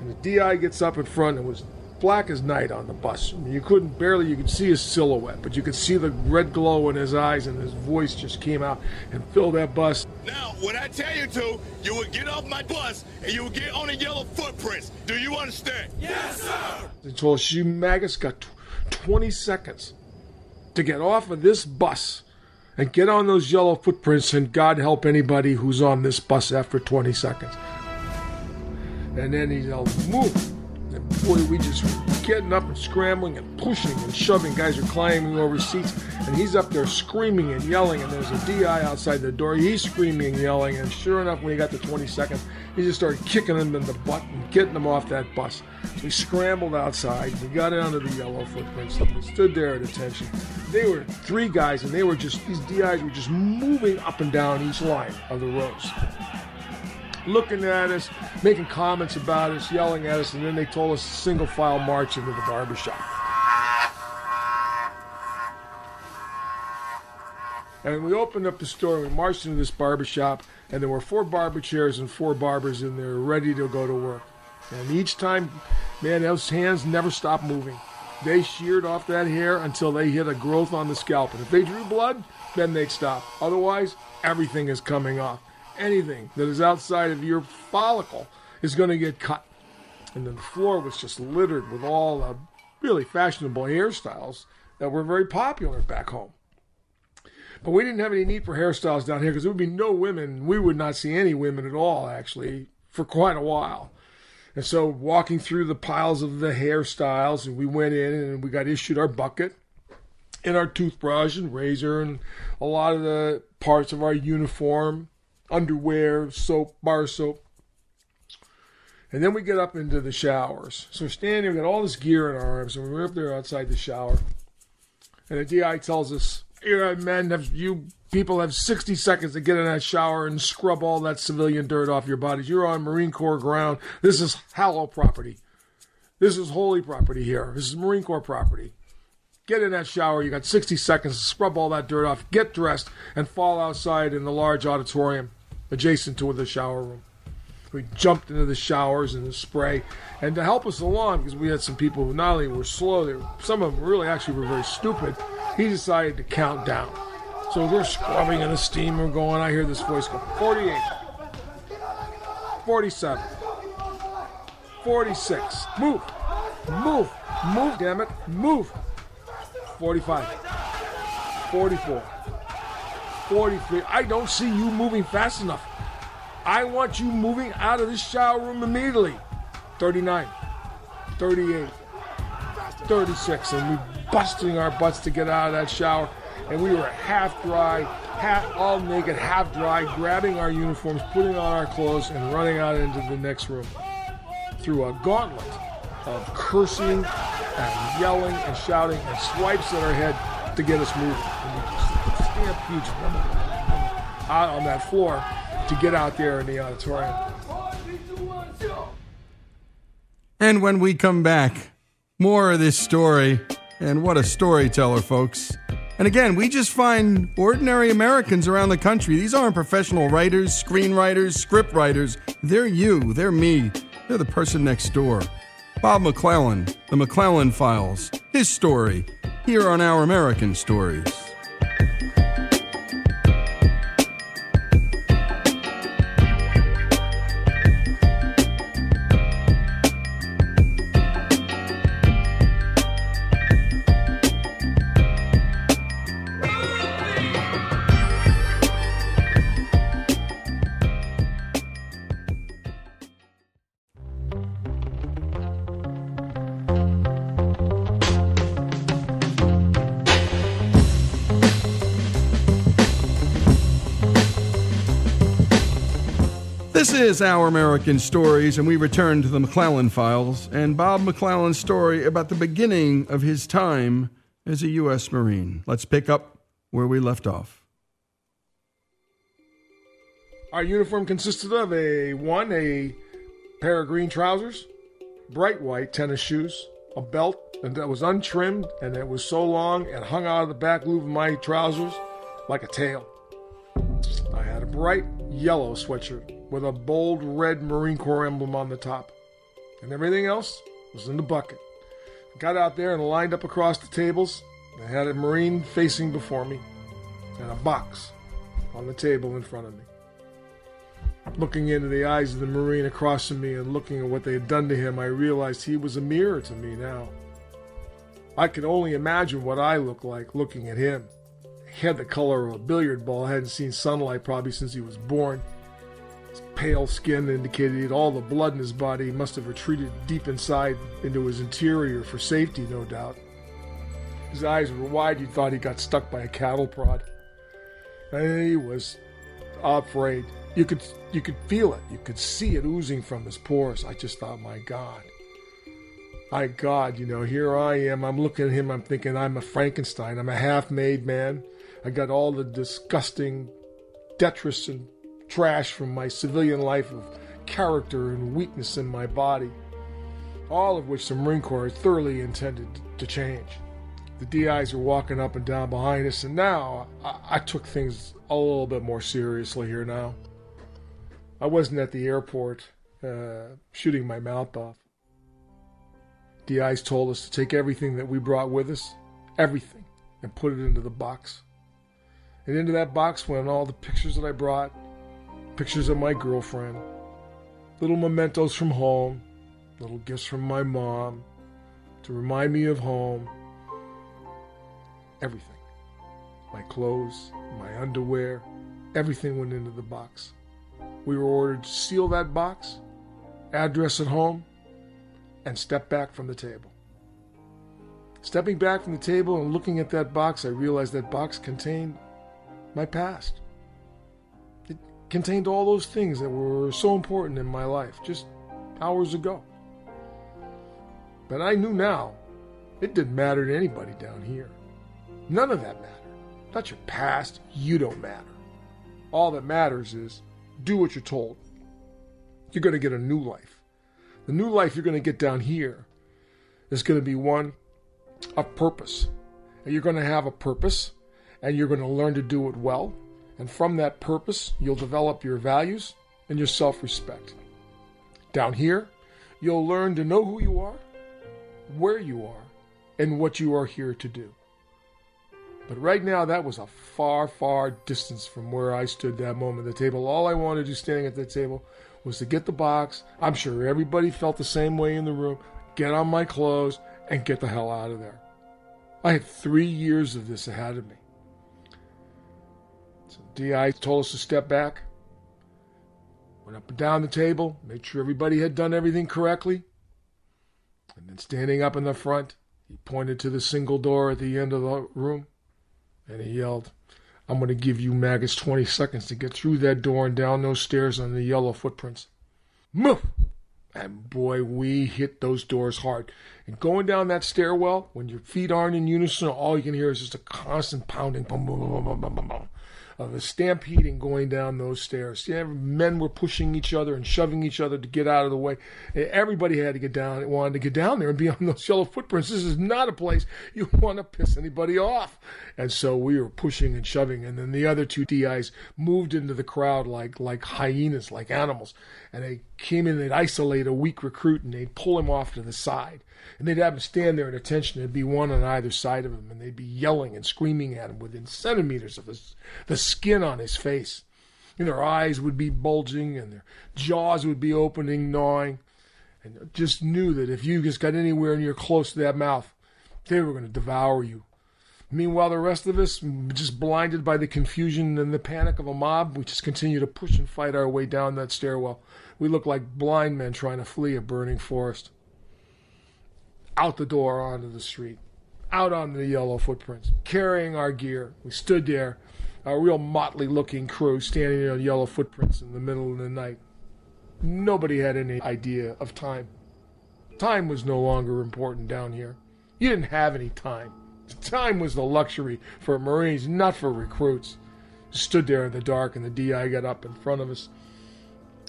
And the DI gets up in front and was black as night on the bus. I mean, you couldn't barely you could see his silhouette, but you could see the red glow in his eyes, and his voice just came out and filled that bus. Now, when I tell you to, you will get off my bus and you will get on the yellow footprints. Do you understand? Yes, sir. They told us you maggots got tw- 20 seconds to get off of this bus and get on those yellow footprints, and God help anybody who's on this bus after 20 seconds. And then he'll move. Boy, we just getting up and scrambling and pushing and shoving. Guys are climbing over seats. And he's up there screaming and yelling. And there's a DI outside the door. He's screaming and yelling. And sure enough, when he got to 20 seconds, he just started kicking him in the butt and getting him off that bus. So we scrambled outside. We got onto the yellow footprints. We stood there at attention. They were three guys, and they were just, these DIs were just moving up and down each line of the rows looking at us, making comments about us, yelling at us, and then they told us single file march into the barbershop. And we opened up the store, and we marched into this barbershop, and there were four barber chairs and four barbers in there ready to go to work. And each time, man, those hands never stopped moving. They sheared off that hair until they hit a growth on the scalp. And if they drew blood, then they'd stop. Otherwise, everything is coming off anything that is outside of your follicle is going to get cut. And then the floor was just littered with all the really fashionable hairstyles that were very popular back home. But we didn't have any need for hairstyles down here because there would be no women. We would not see any women at all, actually, for quite a while. And so, walking through the piles of the hairstyles, and we went in and we got issued our bucket and our toothbrush and razor and a lot of the parts of our uniform underwear, soap, bar soap. And then we get up into the showers. So we're standing, we got all this gear in our arms, and we're up there outside the shower. And the DI tells us, you men have you people have 60 seconds to get in that shower and scrub all that civilian dirt off your bodies. You're on Marine Corps ground. This is hallow property. This is holy property here. This is Marine Corps property. Get in that shower. You got 60 seconds to scrub all that dirt off, get dressed, and fall outside in the large auditorium adjacent to the shower room. We jumped into the showers and the spray. And to help us along, because we had some people who not only were slow, they were, some of them really actually were very stupid, he decided to count down. So we're scrubbing in the steam, we're going, I hear this voice go 48, 47, 46, move, move, move, damn it, move. 45, 44, 43. I don't see you moving fast enough. I want you moving out of this shower room immediately. 39, 38, 36. And we busting our butts to get out of that shower. And we were half dry, half all naked, half dry, grabbing our uniforms, putting on our clothes, and running out into the next room through a gauntlet of cursing and yelling and shouting and swipes at our head to get us moving. Stampedes out on that floor to get out there in the auditorium. And when we come back, more of this story. And what a storyteller, folks. And again, we just find ordinary Americans around the country. These aren't professional writers, screenwriters, scriptwriters. They're you, they're me, they're the person next door. Bob McClellan, The McClellan Files, his story, here on Our American Stories. This is Our American Stories, and we return to the McClellan Files and Bob McClellan's story about the beginning of his time as a U.S. Marine. Let's pick up where we left off. Our uniform consisted of a one, a pair of green trousers, bright white tennis shoes, a belt and that was untrimmed and it was so long and hung out of the back loop of my trousers like a tail. I had a bright yellow sweatshirt with a bold red Marine Corps emblem on the top. And everything else was in the bucket. I got out there and lined up across the tables. I had a Marine facing before me and a box on the table in front of me. Looking into the eyes of the Marine across from me and looking at what they had done to him, I realized he was a mirror to me now. I could only imagine what I looked like looking at him. He had the color of a billiard ball, hadn't seen sunlight probably since he was born. Pale skin indicated all the blood in his body must have retreated deep inside into his interior for safety, no doubt. His eyes were wide, you thought he got stuck by a cattle prod. He was afraid. You could you could feel it. You could see it oozing from his pores. I just thought, my God. My God, you know, here I am. I'm looking at him. I'm thinking I'm a Frankenstein. I'm a half-made man. I got all the disgusting detritus and trash from my civilian life of character and weakness in my body, all of which the Marine Corps thoroughly intended to change. The DIs were walking up and down behind us, and now I, I took things a little bit more seriously here now. I wasn't at the airport uh, shooting my mouth off. DIs told us to take everything that we brought with us, everything, and put it into the box. And into that box went all the pictures that I brought, pictures of my girlfriend, little mementos from home, little gifts from my mom to remind me of home. Everything. My clothes, my underwear, everything went into the box. We were ordered to seal that box, address at home, and step back from the table. Stepping back from the table and looking at that box, I realized that box contained my past. Contained all those things that were so important in my life just hours ago. But I knew now it didn't matter to anybody down here. None of that mattered. Not your past, you don't matter. All that matters is do what you're told. You're going to get a new life. The new life you're going to get down here is going to be one of purpose. And you're going to have a purpose and you're going to learn to do it well. And from that purpose, you'll develop your values and your self respect. Down here, you'll learn to know who you are, where you are, and what you are here to do. But right now, that was a far, far distance from where I stood that moment at the table. All I wanted to do standing at that table was to get the box. I'm sure everybody felt the same way in the room. Get on my clothes and get the hell out of there. I had three years of this ahead of me. DI told us to step back. Went up and down the table, made sure everybody had done everything correctly. And then standing up in the front, he pointed to the single door at the end of the room and he yelled, I'm going to give you maggots 20 seconds to get through that door and down those stairs on the yellow footprints. Move! And boy, we hit those doors hard. And going down that stairwell, when your feet aren't in unison, all you can hear is just a constant pounding. Boom, boom, boom, boom, boom, boom, boom of a stampeding going down those stairs. Yeah, men were pushing each other and shoving each other to get out of the way. Everybody had to get down, wanted to get down there and be on those yellow footprints. This is not a place you want to piss anybody off. And so we were pushing and shoving, and then the other two DIs moved into the crowd like like hyenas, like animals, and they came in. They'd isolate a weak recruit and they'd pull him off to the side and they'd have him stand there at attention. There'd be one on either side of him, and they'd be yelling and screaming at him within centimeters of his, the skin on his face. And their eyes would be bulging, and their jaws would be opening, gnawing, and just knew that if you just got anywhere near close to that mouth, they were going to devour you. Meanwhile, the rest of us, just blinded by the confusion and the panic of a mob, we just continue to push and fight our way down that stairwell. We look like blind men trying to flee a burning forest out the door onto the street, out onto the yellow footprints, carrying our gear. We stood there, a real motley looking crew standing on yellow footprints in the middle of the night. Nobody had any idea of time. Time was no longer important down here. You didn't have any time. Time was the luxury for Marines, not for recruits. Stood there in the dark, and the DI got up in front of us.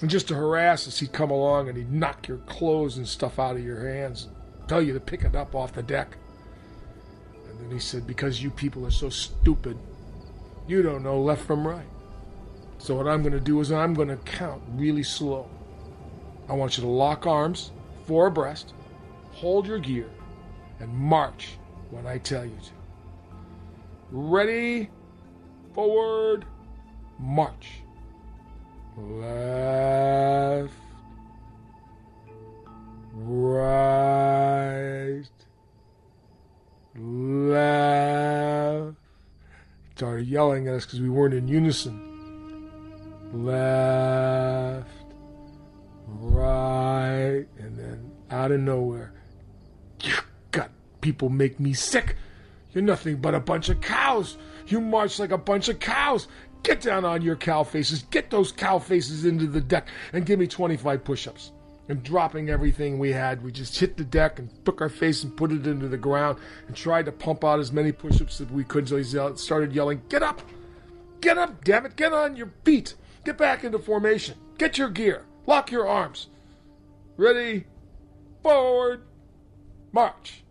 And just to harass us, he'd come along and he'd knock your clothes and stuff out of your hands tell you to pick it up off the deck. And then he said, Because you people are so stupid, you don't know left from right. So what I'm going to do is I'm going to count really slow. I want you to lock arms, four abreast, hold your gear, and march when I tell you to. Ready, forward, march. Left, right, left. Started yelling at us because we weren't in unison. Left, right, and then out of nowhere, you God, people make me sick. You're nothing but a bunch of cows. You march like a bunch of cows. Get down on your cow faces. Get those cow faces into the deck and give me 25 push ups. And dropping everything we had, we just hit the deck and took our face and put it into the ground and tried to pump out as many push ups as we could. So he started yelling, Get up! Get up, damn it! Get on your feet! Get back into formation! Get your gear! Lock your arms! Ready? Forward! March!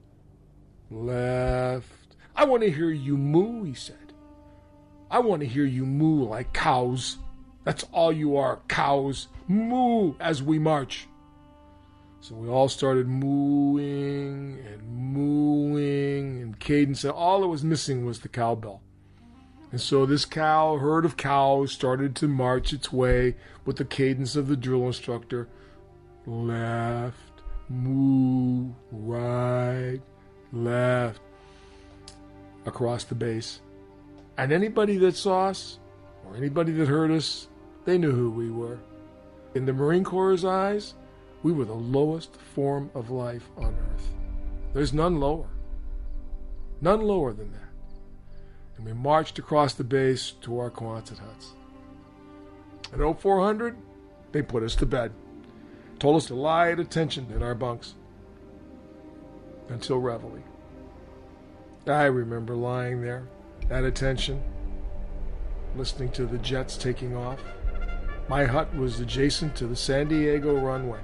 Left. I want to hear you moo, he said. I want to hear you moo like cows. That's all you are, cows. Moo as we march. So we all started mooing and mooing and cadence. And all that was missing was the cowbell. And so this cow, herd of cows, started to march its way with the cadence of the drill instructor. Left, moo, right, left, across the base. And anybody that saw us, or anybody that heard us, they knew who we were. In the Marine Corps' eyes, we were the lowest form of life on earth. There's none lower. None lower than that. And we marched across the base to our Quonset huts. At 0400, they put us to bed. Told us to lie at attention in our bunks until Reveille. I remember lying there at attention, listening to the jets taking off. My hut was adjacent to the San Diego runway.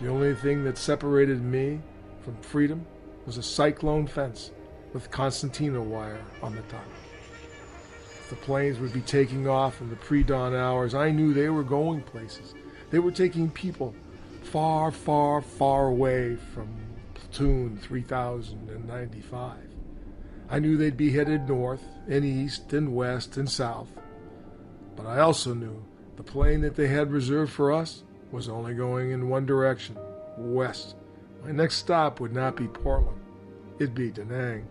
The only thing that separated me from freedom was a cyclone fence with concertina wire on the top. The planes would be taking off in the pre dawn hours. I knew they were going places. They were taking people far, far, far away from platoon 3095. I knew they'd be headed north and east and west and south. But I also knew the plane that they had reserved for us was only going in one direction west. My next stop would not be Portland, it'd be Da Nang.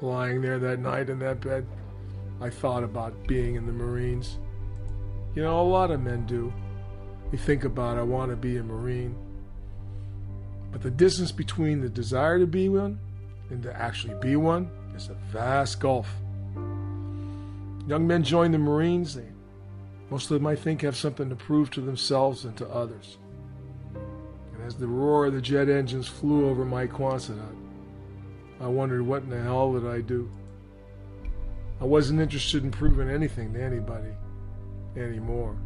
Lying there that night in that bed, I thought about being in the Marines. You know, a lot of men do. They think about, I want to be a Marine. But the distance between the desire to be one and to actually be one is a vast gulf. Young men join the Marines, they, most of them, I think, have something to prove to themselves and to others. And as the roar of the jet engines flew over my Quonset I wondered what in the hell did I do? I wasn't interested in proving anything to anybody anymore.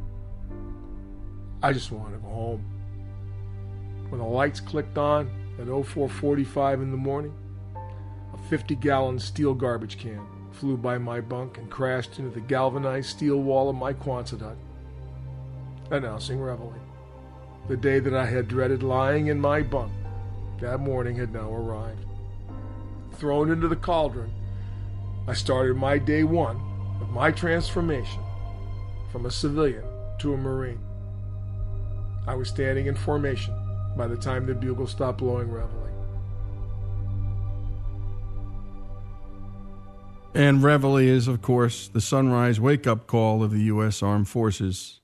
I just wanted to go home. When the lights clicked on at 0445 in the morning, a 50 gallon steel garbage can flew by my bunk and crashed into the galvanized steel wall of my Quonset hut, announcing Reveille. The day that I had dreaded lying in my bunk that morning had now arrived. Thrown into the cauldron, I started my day one of my transformation from a civilian to a Marine. I was standing in formation by the time the bugle stopped blowing Reveille. And Reveille is, of course, the sunrise wake up call of the U.S. Armed Forces.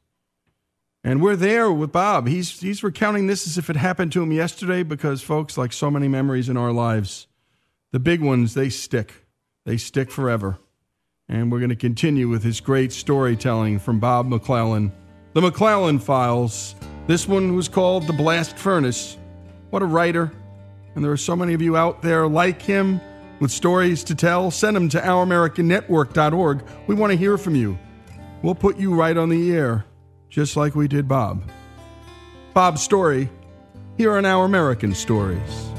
And we're there with Bob. He's, he's recounting this as if it happened to him yesterday because, folks, like so many memories in our lives, the big ones, they stick. They stick forever. And we're going to continue with his great storytelling from Bob McClellan. The McClellan Files. This one was called The Blast Furnace. What a writer. And there are so many of you out there like him with stories to tell, send them to ouramericannetwork.org. We want to hear from you. We'll put you right on the air, just like we did Bob. Bob's story, here are Our American Stories.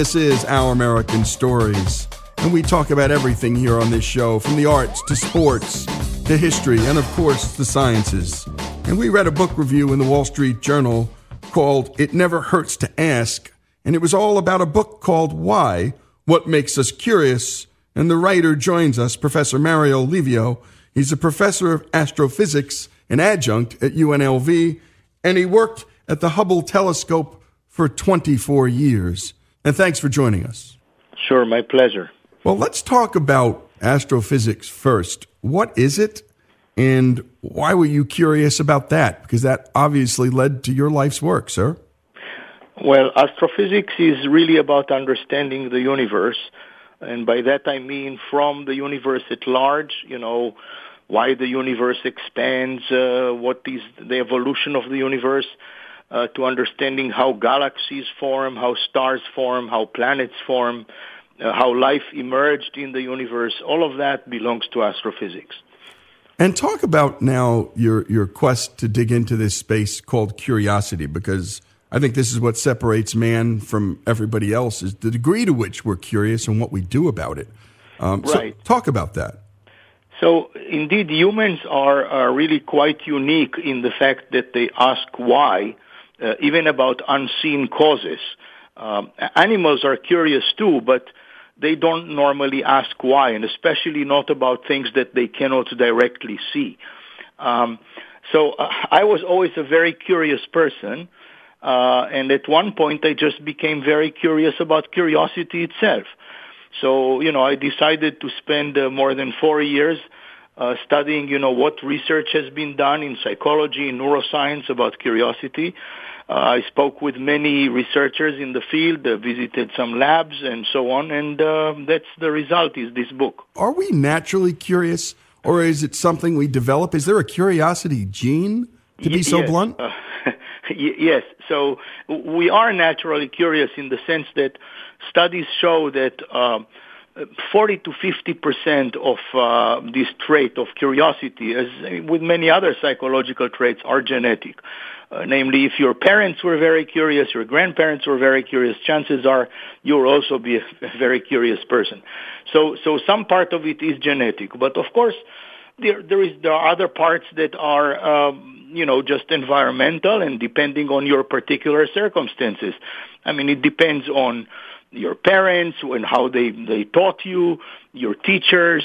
This is Our American Stories. And we talk about everything here on this show, from the arts to sports to history, and of course, the sciences. And we read a book review in the Wall Street Journal called It Never Hurts to Ask, and it was all about a book called Why What Makes Us Curious. And the writer joins us, Professor Mario Livio. He's a professor of astrophysics, an adjunct at UNLV, and he worked at the Hubble telescope for 24 years. And thanks for joining us. Sure, my pleasure. Well, let's talk about astrophysics first. What is it? And why were you curious about that? Because that obviously led to your life's work, sir. Well, astrophysics is really about understanding the universe. And by that I mean from the universe at large, you know, why the universe expands, uh, what is the evolution of the universe, uh, to understanding how galaxies form, how stars form, how planets form, uh, how life emerged in the universe. All of that belongs to astrophysics. And talk about now your your quest to dig into this space called curiosity, because I think this is what separates man from everybody else is the degree to which we're curious and what we do about it. Um, right. So talk about that. So indeed, humans are, are really quite unique in the fact that they ask why, uh, even about unseen causes. Um, animals are curious too, but they don't normally ask why, and especially not about things that they cannot directly see. Um, so uh, I was always a very curious person, uh, and at one point I just became very curious about curiosity itself. So you know, I decided to spend uh, more than four years uh, studying, you know, what research has been done in psychology and neuroscience about curiosity. Uh, I spoke with many researchers in the field, uh, visited some labs, and so on, and uh, that's the result. Is this book? Are we naturally curious, or is it something we develop? Is there a curiosity gene? To be so yes. blunt. Uh, yes. So we are naturally curious in the sense that studies show that. Uh, 40 to 50 percent of uh, this trait of curiosity, as with many other psychological traits, are genetic. Uh, namely, if your parents were very curious, your grandparents were very curious, chances are you'll also be a very curious person. So, so some part of it is genetic, but of course, there there is there are other parts that are um, you know just environmental and depending on your particular circumstances. I mean, it depends on your parents and how they they taught you, your teachers,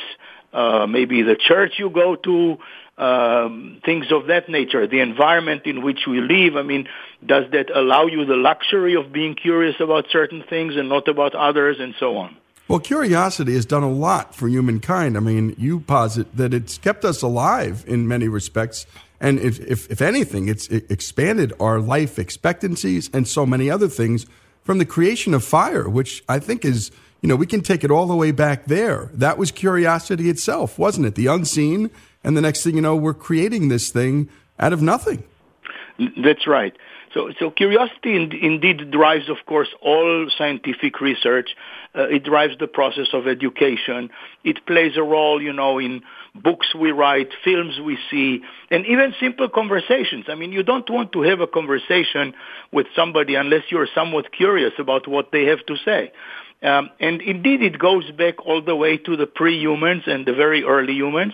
uh, maybe the church you go to, um, things of that nature, the environment in which we live. I mean, does that allow you the luxury of being curious about certain things and not about others, and so on? Well, curiosity has done a lot for humankind. I mean, you posit that it's kept us alive in many respects. And if, if, if anything, it's expanded our life expectancies and so many other things from the creation of fire, which I think is, you know, we can take it all the way back there. That was curiosity itself, wasn't it? The unseen. And the next thing you know, we're creating this thing out of nothing. That's right. So, so curiosity in, indeed drives, of course, all scientific research. Uh, it drives the process of education. It plays a role, you know, in books we write, films we see, and even simple conversations. I mean, you don't want to have a conversation with somebody unless you're somewhat curious about what they have to say. Um, and indeed, it goes back all the way to the pre-humans and the very early humans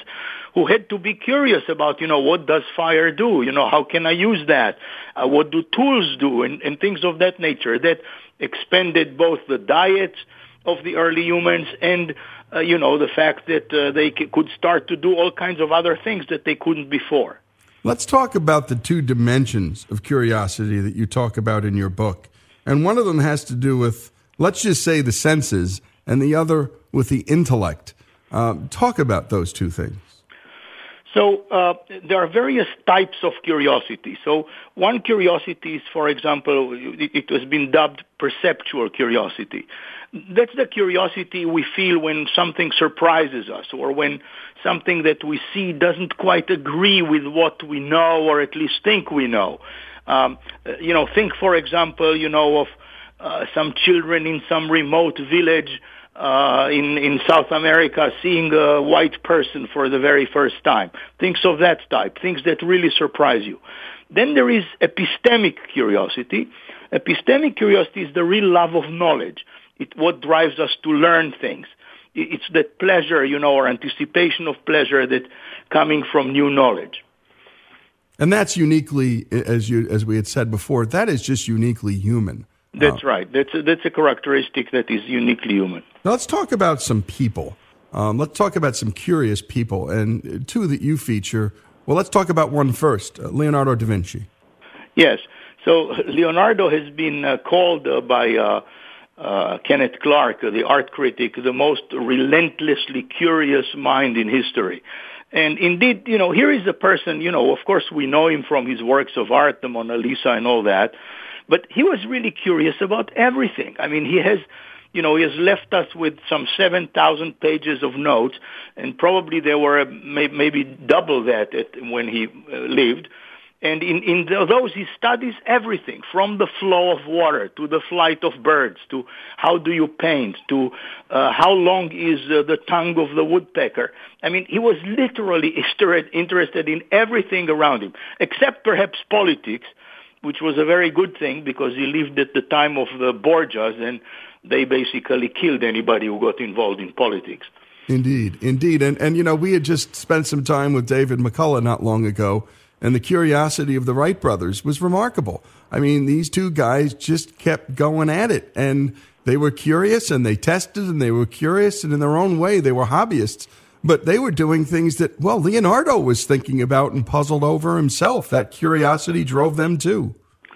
who had to be curious about, you know, what does fire do? You know, how can I use that? Uh, what do tools do? And, and things of that nature that expanded both the diet of the early humans and, uh, you know, the fact that uh, they c- could start to do all kinds of other things that they couldn't before. Let's talk about the two dimensions of curiosity that you talk about in your book. And one of them has to do with, let's just say, the senses, and the other with the intellect. Um, talk about those two things. So uh, there are various types of curiosity. So one curiosity is, for example, it, it has been dubbed perceptual curiosity. That's the curiosity we feel when something surprises us or when something that we see doesn't quite agree with what we know or at least think we know. Um, you know, think, for example, you know, of uh, some children in some remote village uh, uh, in in South America, seeing a white person for the very first time, things of that type, things that really surprise you. Then there is epistemic curiosity. Epistemic curiosity is the real love of knowledge. It what drives us to learn things. It's that pleasure, you know, or anticipation of pleasure that coming from new knowledge. And that's uniquely, as you as we had said before, that is just uniquely human. That's uh, right. That's a, that's a characteristic that is uniquely human. Now let's talk about some people. Um, let's talk about some curious people, and two that you feature. Well, let's talk about one first, uh, Leonardo da Vinci. Yes. So Leonardo has been uh, called uh, by uh, Kenneth Clark, the art critic, the most relentlessly curious mind in history. And indeed, you know, here is a person, you know, of course we know him from his works of art, the Mona Lisa and all that, but he was really curious about everything. I mean, he has, you know, he has left us with some 7,000 pages of notes, and probably there were maybe double that when he uh, lived. And in, in those, he studies everything from the flow of water to the flight of birds to how do you paint to uh, how long is uh, the tongue of the woodpecker. I mean, he was literally interested in everything around him, except perhaps politics, which was a very good thing because he lived at the time of the Borgias and they basically killed anybody who got involved in politics. Indeed, indeed. And, and you know, we had just spent some time with David McCullough not long ago and the curiosity of the Wright brothers was remarkable. I mean, these two guys just kept going at it, and they were curious, and they tested, and they were curious, and in their own way, they were hobbyists. But they were doing things that, well, Leonardo was thinking about and puzzled over himself. That curiosity drove them too.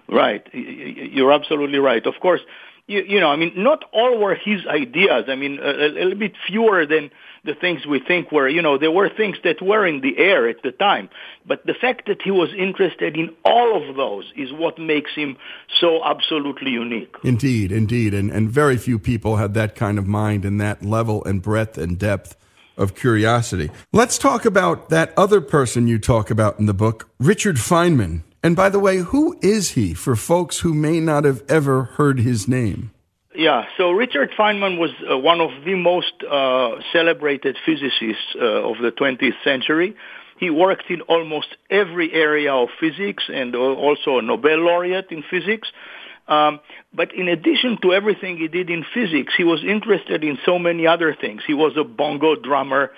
Right. You're absolutely right. Of course, you, you know, I mean, not all were his ideas. I mean, a, a little bit fewer than the things we think were, you know, there were things that were in the air at the time. But the fact that he was interested in all of those is what makes him so absolutely unique. Indeed, indeed. And, and very few people had that kind of mind and that level and breadth and depth of curiosity. Let's talk about that other person you talk about in the book, Richard Feynman. And by the way, who is he for folks who may not have ever heard his name? Yeah, so Richard Feynman was uh, one of the most uh, celebrated physicists uh, of the 20th century. He worked in almost every area of physics and also a Nobel laureate in physics. Um, but in addition to everything he did in physics, he was interested in so many other things. He was a bongo drummer.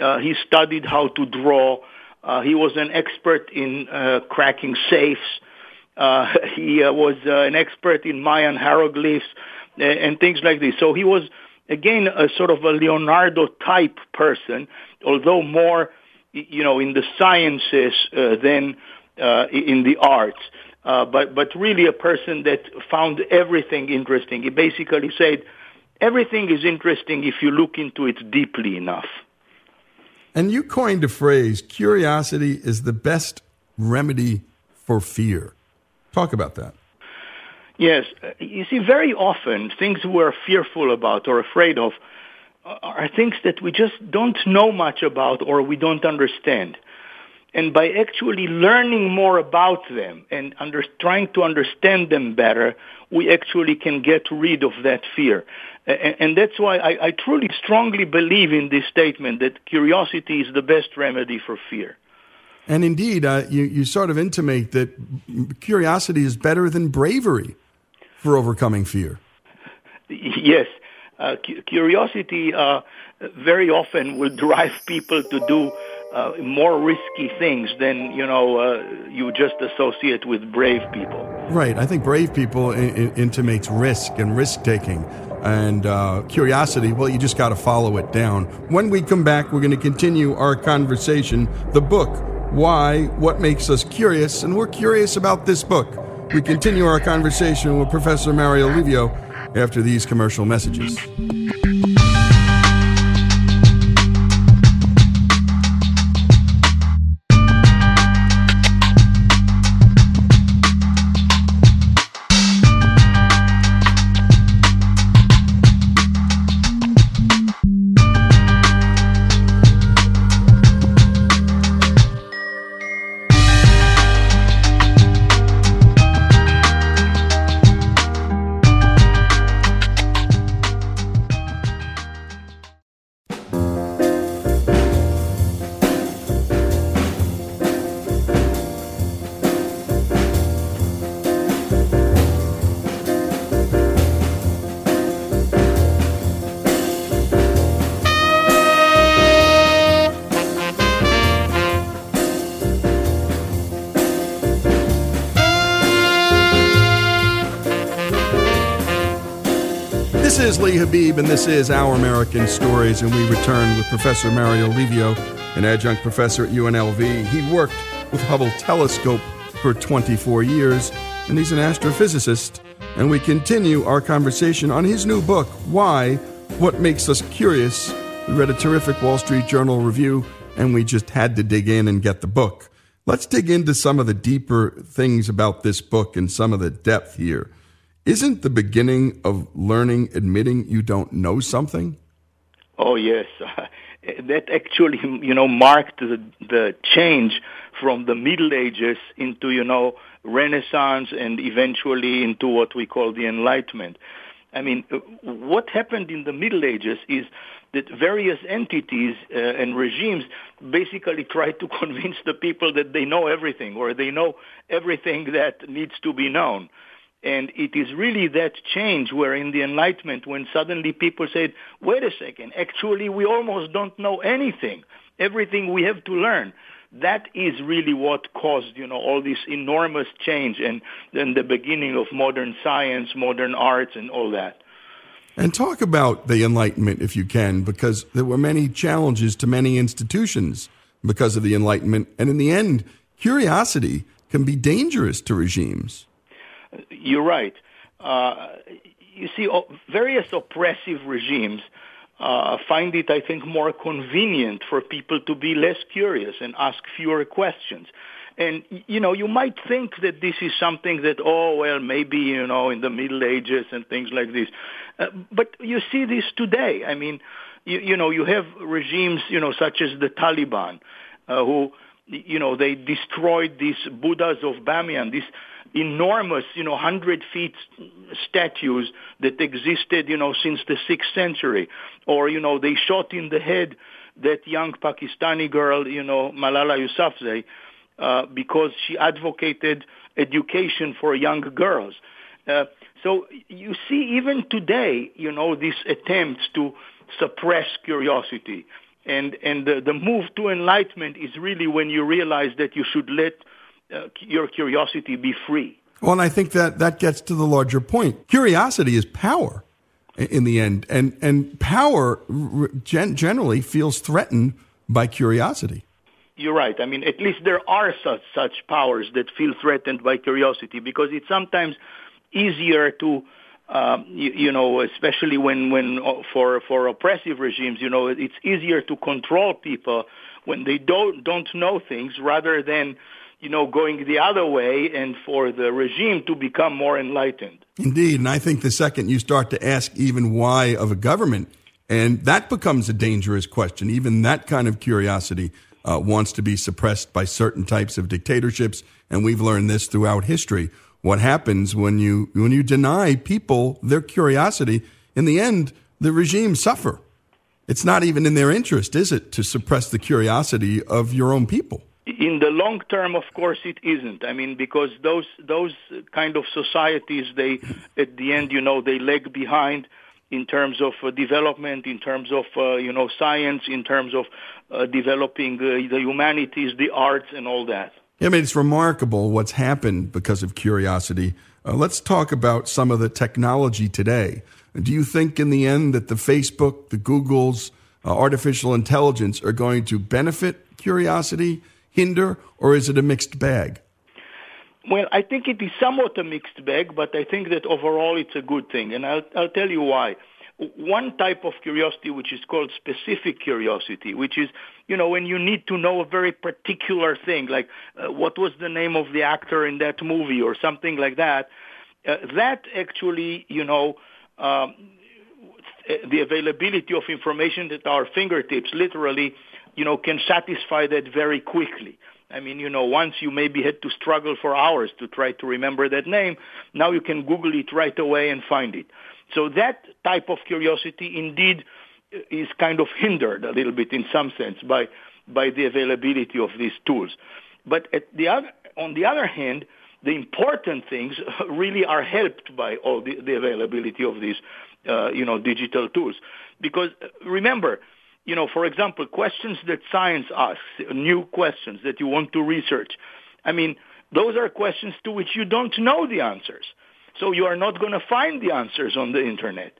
Uh, he studied how to draw. Uh, he was an expert in uh, cracking safes. he was an expert in Mayan hieroglyphs and things like this. So he was again a sort of a Leonardo type person, although more you know in the sciences uh, than uh, in the arts. Uh, but but really a person that found everything interesting. He basically said everything is interesting if you look into it deeply enough. And you coined a phrase: "Curiosity is the best remedy for fear." Talk about that. Yes. You see, very often things we're fearful about or afraid of are things that we just don't know much about or we don't understand. And by actually learning more about them and under, trying to understand them better, we actually can get rid of that fear. And, and that's why I, I truly strongly believe in this statement that curiosity is the best remedy for fear. And indeed, uh, you, you sort of intimate that curiosity is better than bravery for overcoming fear? Yes. Uh, cu- curiosity uh, very often will drive people to do uh, more risky things than you know uh, you just associate with brave people. Right. I think brave people in- in- intimates risk and risk taking. And uh, curiosity, well, you just got to follow it down. When we come back, we're going to continue our conversation. The book, Why, What Makes Us Curious, and we're curious about this book. We continue our conversation with Professor Mario Livio after these commercial messages. This is Our American Stories, and we return with Professor Mario Livio, an adjunct professor at UNLV. He worked with Hubble Telescope for 24 years, and he's an astrophysicist. And we continue our conversation on his new book, Why? What Makes Us Curious. We read a terrific Wall Street Journal review, and we just had to dig in and get the book. Let's dig into some of the deeper things about this book and some of the depth here. Isn't the beginning of learning admitting you don't know something? Oh yes, that actually you know marked the the change from the Middle Ages into you know Renaissance and eventually into what we call the Enlightenment. I mean, what happened in the Middle Ages is that various entities uh, and regimes basically tried to convince the people that they know everything or they know everything that needs to be known. And it is really that change where in the Enlightenment, when suddenly people said, wait a second, actually we almost don't know anything. Everything we have to learn. That is really what caused, you know, all this enormous change and then the beginning of modern science, modern arts and all that. And talk about the Enlightenment if you can, because there were many challenges to many institutions because of the Enlightenment. And in the end, curiosity can be dangerous to regimes. You're right. Uh, you see, various oppressive regimes uh, find it, I think, more convenient for people to be less curious and ask fewer questions. And, you know, you might think that this is something that, oh, well, maybe, you know, in the Middle Ages and things like this. Uh, but you see this today. I mean, you, you know, you have regimes, you know, such as the Taliban, uh, who, you know, they destroyed these Buddhas of Bamiyan, these enormous, you know, hundred feet statues that existed, you know, since the sixth century. Or, you know, they shot in the head that young Pakistani girl, you know, Malala Yousafzai, uh, because she advocated education for young girls. Uh, so you see, even today, you know, these attempts to suppress curiosity. And, and the, the move to enlightenment is really when you realize that you should let uh, your curiosity be free. Well, and I think that that gets to the larger point. Curiosity is power in the end, and and power gen- generally feels threatened by curiosity. You're right. I mean, at least there are such such powers that feel threatened by curiosity because it's sometimes easier to. Um, you, you know, especially when, when uh, for for oppressive regimes, you know, it's easier to control people when they don't don't know things rather than you know, going the other way and for the regime to become more enlightened. Indeed. And I think the second you start to ask even why of a government, and that becomes a dangerous question, even that kind of curiosity uh, wants to be suppressed by certain types of dictatorships. And we've learned this throughout history. What happens when you, when you deny people their curiosity? In the end, the regimes suffer. It's not even in their interest, is it, to suppress the curiosity of your own people? In the long term, of course, it isn't. I mean, because those those kind of societies, they at the end, you know, they lag behind in terms of uh, development, in terms of uh, you know science, in terms of uh, developing uh, the humanities, the arts, and all that. I mean, it's remarkable what's happened because of curiosity. Uh, let's talk about some of the technology today. Do you think, in the end, that the Facebook, the Googles, uh, artificial intelligence are going to benefit curiosity? Hinder, or is it a mixed bag? Well, I think it is somewhat a mixed bag, but I think that overall it's a good thing, and I'll, I'll tell you why. One type of curiosity, which is called specific curiosity, which is, you know, when you need to know a very particular thing, like uh, what was the name of the actor in that movie or something like that, uh, that actually, you know, um, the availability of information at our fingertips literally you know, can satisfy that very quickly. I mean, you know, once you maybe had to struggle for hours to try to remember that name, now you can Google it right away and find it. So that type of curiosity indeed is kind of hindered a little bit in some sense by, by the availability of these tools. But the other, on the other hand, the important things really are helped by all the, the availability of these, uh, you know, digital tools. Because uh, remember, you know, for example, questions that science asks, new questions that you want to research. I mean, those are questions to which you don't know the answers. So you are not going to find the answers on the internet.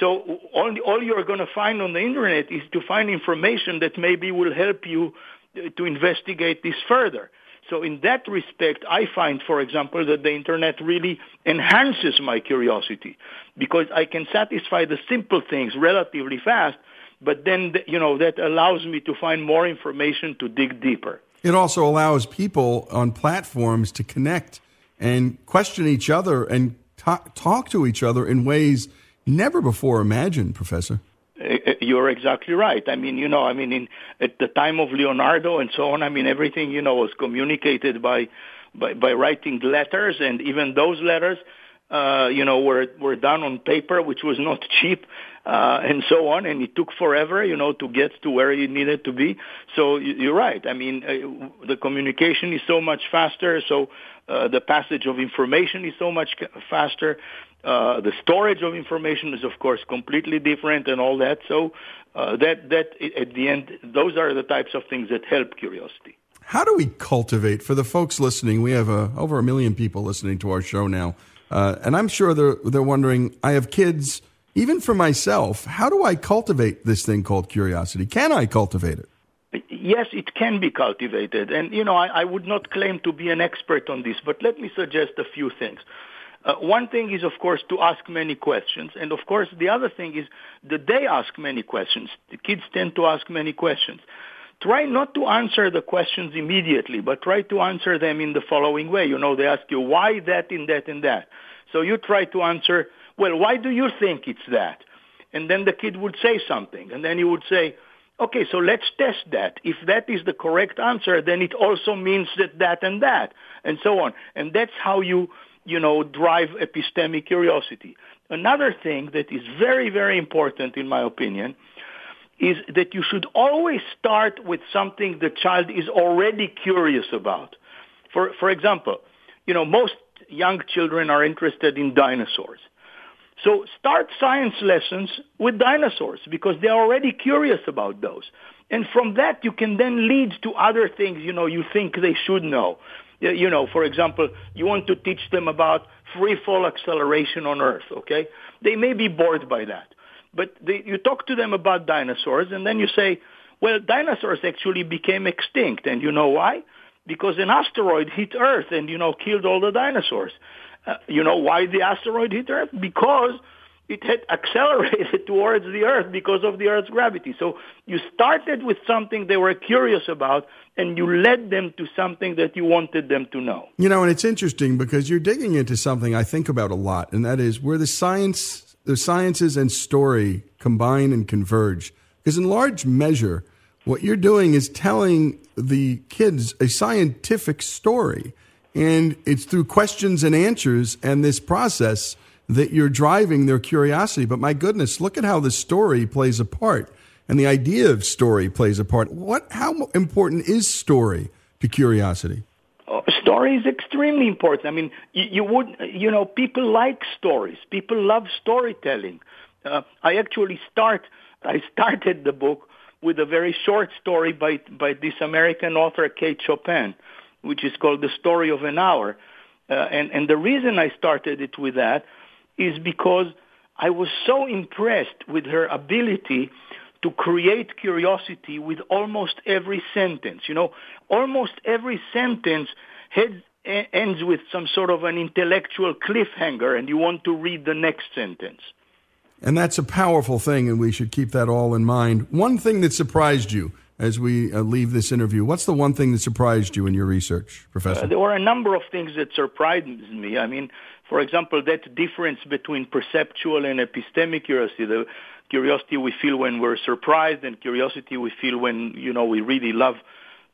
So all, all you're going to find on the internet is to find information that maybe will help you uh, to investigate this further. So in that respect, I find, for example, that the internet really enhances my curiosity because I can satisfy the simple things relatively fast, but then, you know, that allows me to find more information to dig deeper. It also allows people on platforms to connect and question each other and talk, talk to each other in ways never before imagined, Professor. Uh, uh, you're exactly right. I mean, you know, I mean, in, at the time of Leonardo and so on, I mean, everything, you know, was communicated by, by, by writing letters, and even those letters, uh, you know, were, were done on paper, which was not cheap, uh, and so on, and it took forever, you know, to get to where it needed to be. So you're right. I mean, uh, the communication is so much faster, so uh, the passage of information is so much faster. Uh, the storage of information is, of course, completely different and all that. So uh, that that at the end, those are the types of things that help curiosity. How do we cultivate for the folks listening? We have uh, over a million people listening to our show now, uh, and I'm sure they're they're wondering. I have kids. Even for myself, how do I cultivate this thing called curiosity? Can I cultivate it? Yes, it can be cultivated. And, you know, I, I would not claim to be an expert on this, but let me suggest a few things. Uh, one thing is, of course, to ask many questions. And, of course, the other thing is that they ask many questions. The kids tend to ask many questions. Try not to answer the questions immediately, but try to answer them in the following way. You know, they ask you, why that and that and that? So you try to answer, well, why do you think it's that? And then the kid would say something. And then he would say, okay, so let's test that. If that is the correct answer, then it also means that that and that, and so on. And that's how you you know, drive epistemic curiosity. Another thing that is very, very important in my opinion is that you should always start with something the child is already curious about. For, for example, you know, most young children are interested in dinosaurs. So start science lessons with dinosaurs because they're already curious about those. And from that, you can then lead to other things, you know, you think they should know. You know, for example, you want to teach them about free fall acceleration on Earth, okay? They may be bored by that. But they, you talk to them about dinosaurs and then you say, well, dinosaurs actually became extinct. And you know why? Because an asteroid hit Earth and, you know, killed all the dinosaurs. Uh, you know why the asteroid hit Earth? Because it had accelerated towards the Earth because of the Earth's gravity. So you started with something they were curious about, and you led them to something that you wanted them to know. You know, and it's interesting because you're digging into something I think about a lot, and that is where the science, the sciences and story combine and converge. Because in large measure, what you're doing is telling the kids a scientific story. And it's through questions and answers and this process that you're driving their curiosity. But my goodness, look at how the story plays a part and the idea of story plays a part. What, how important is story to curiosity? Oh, story is extremely important. I mean, you, you, would, you know, people like stories. People love storytelling. Uh, I actually start, I started the book with a very short story by, by this American author, Kate Chopin, which is called The Story of an Hour. Uh, and, and the reason I started it with that is because I was so impressed with her ability to create curiosity with almost every sentence. You know, almost every sentence heads, ends with some sort of an intellectual cliffhanger and you want to read the next sentence. And that's a powerful thing, and we should keep that all in mind. One thing that surprised you as we uh, leave this interview, what's the one thing that surprised you in your research, Professor? Uh, there were a number of things that surprised me. I mean, for example, that difference between perceptual and epistemic curiosity, the curiosity we feel when we're surprised and curiosity we feel when, you know, we really love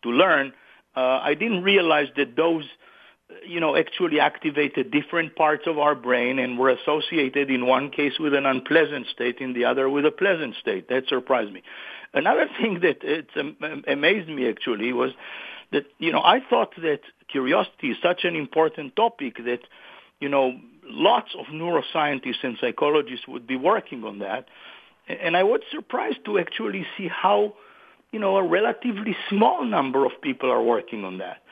to learn, uh, I didn't realize that those, you know, actually activated different parts of our brain and were associated in one case with an unpleasant state, in the other with a pleasant state. That surprised me. Another thing that it's, um, amazed me actually was that, you know, I thought that curiosity is such an important topic that you know, lots of neuroscientists and psychologists would be working on that. And I was surprised to actually see how, you know, a relatively small number of people are working on that.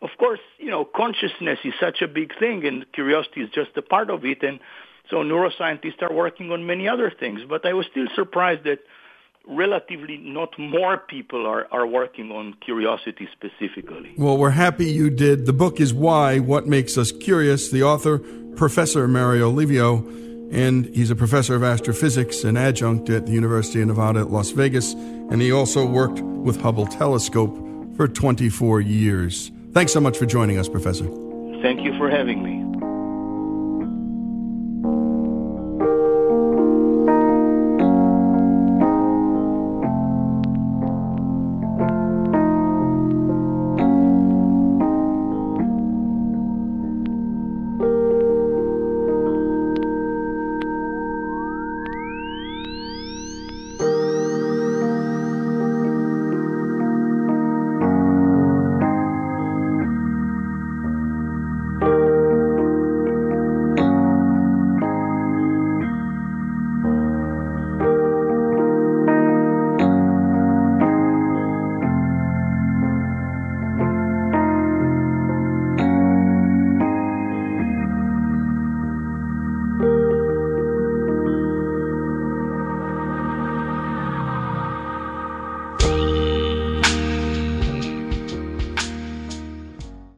Of course, you know, consciousness is such a big thing and curiosity is just a part of it. And So neuroscientists are working on many other things, but I was still surprised that relatively not more people are, are working on curiosity specifically. Well, we're happy you did. The book is Why, What Makes Us Curious. The author, Professor Mario Livio, and he's a professor of astrophysics and adjunct at the University of Nevada at Las Vegas, and he also worked with Hubble Telescope for 24 years. Thanks so much for joining us, Professor. Thank you for having me.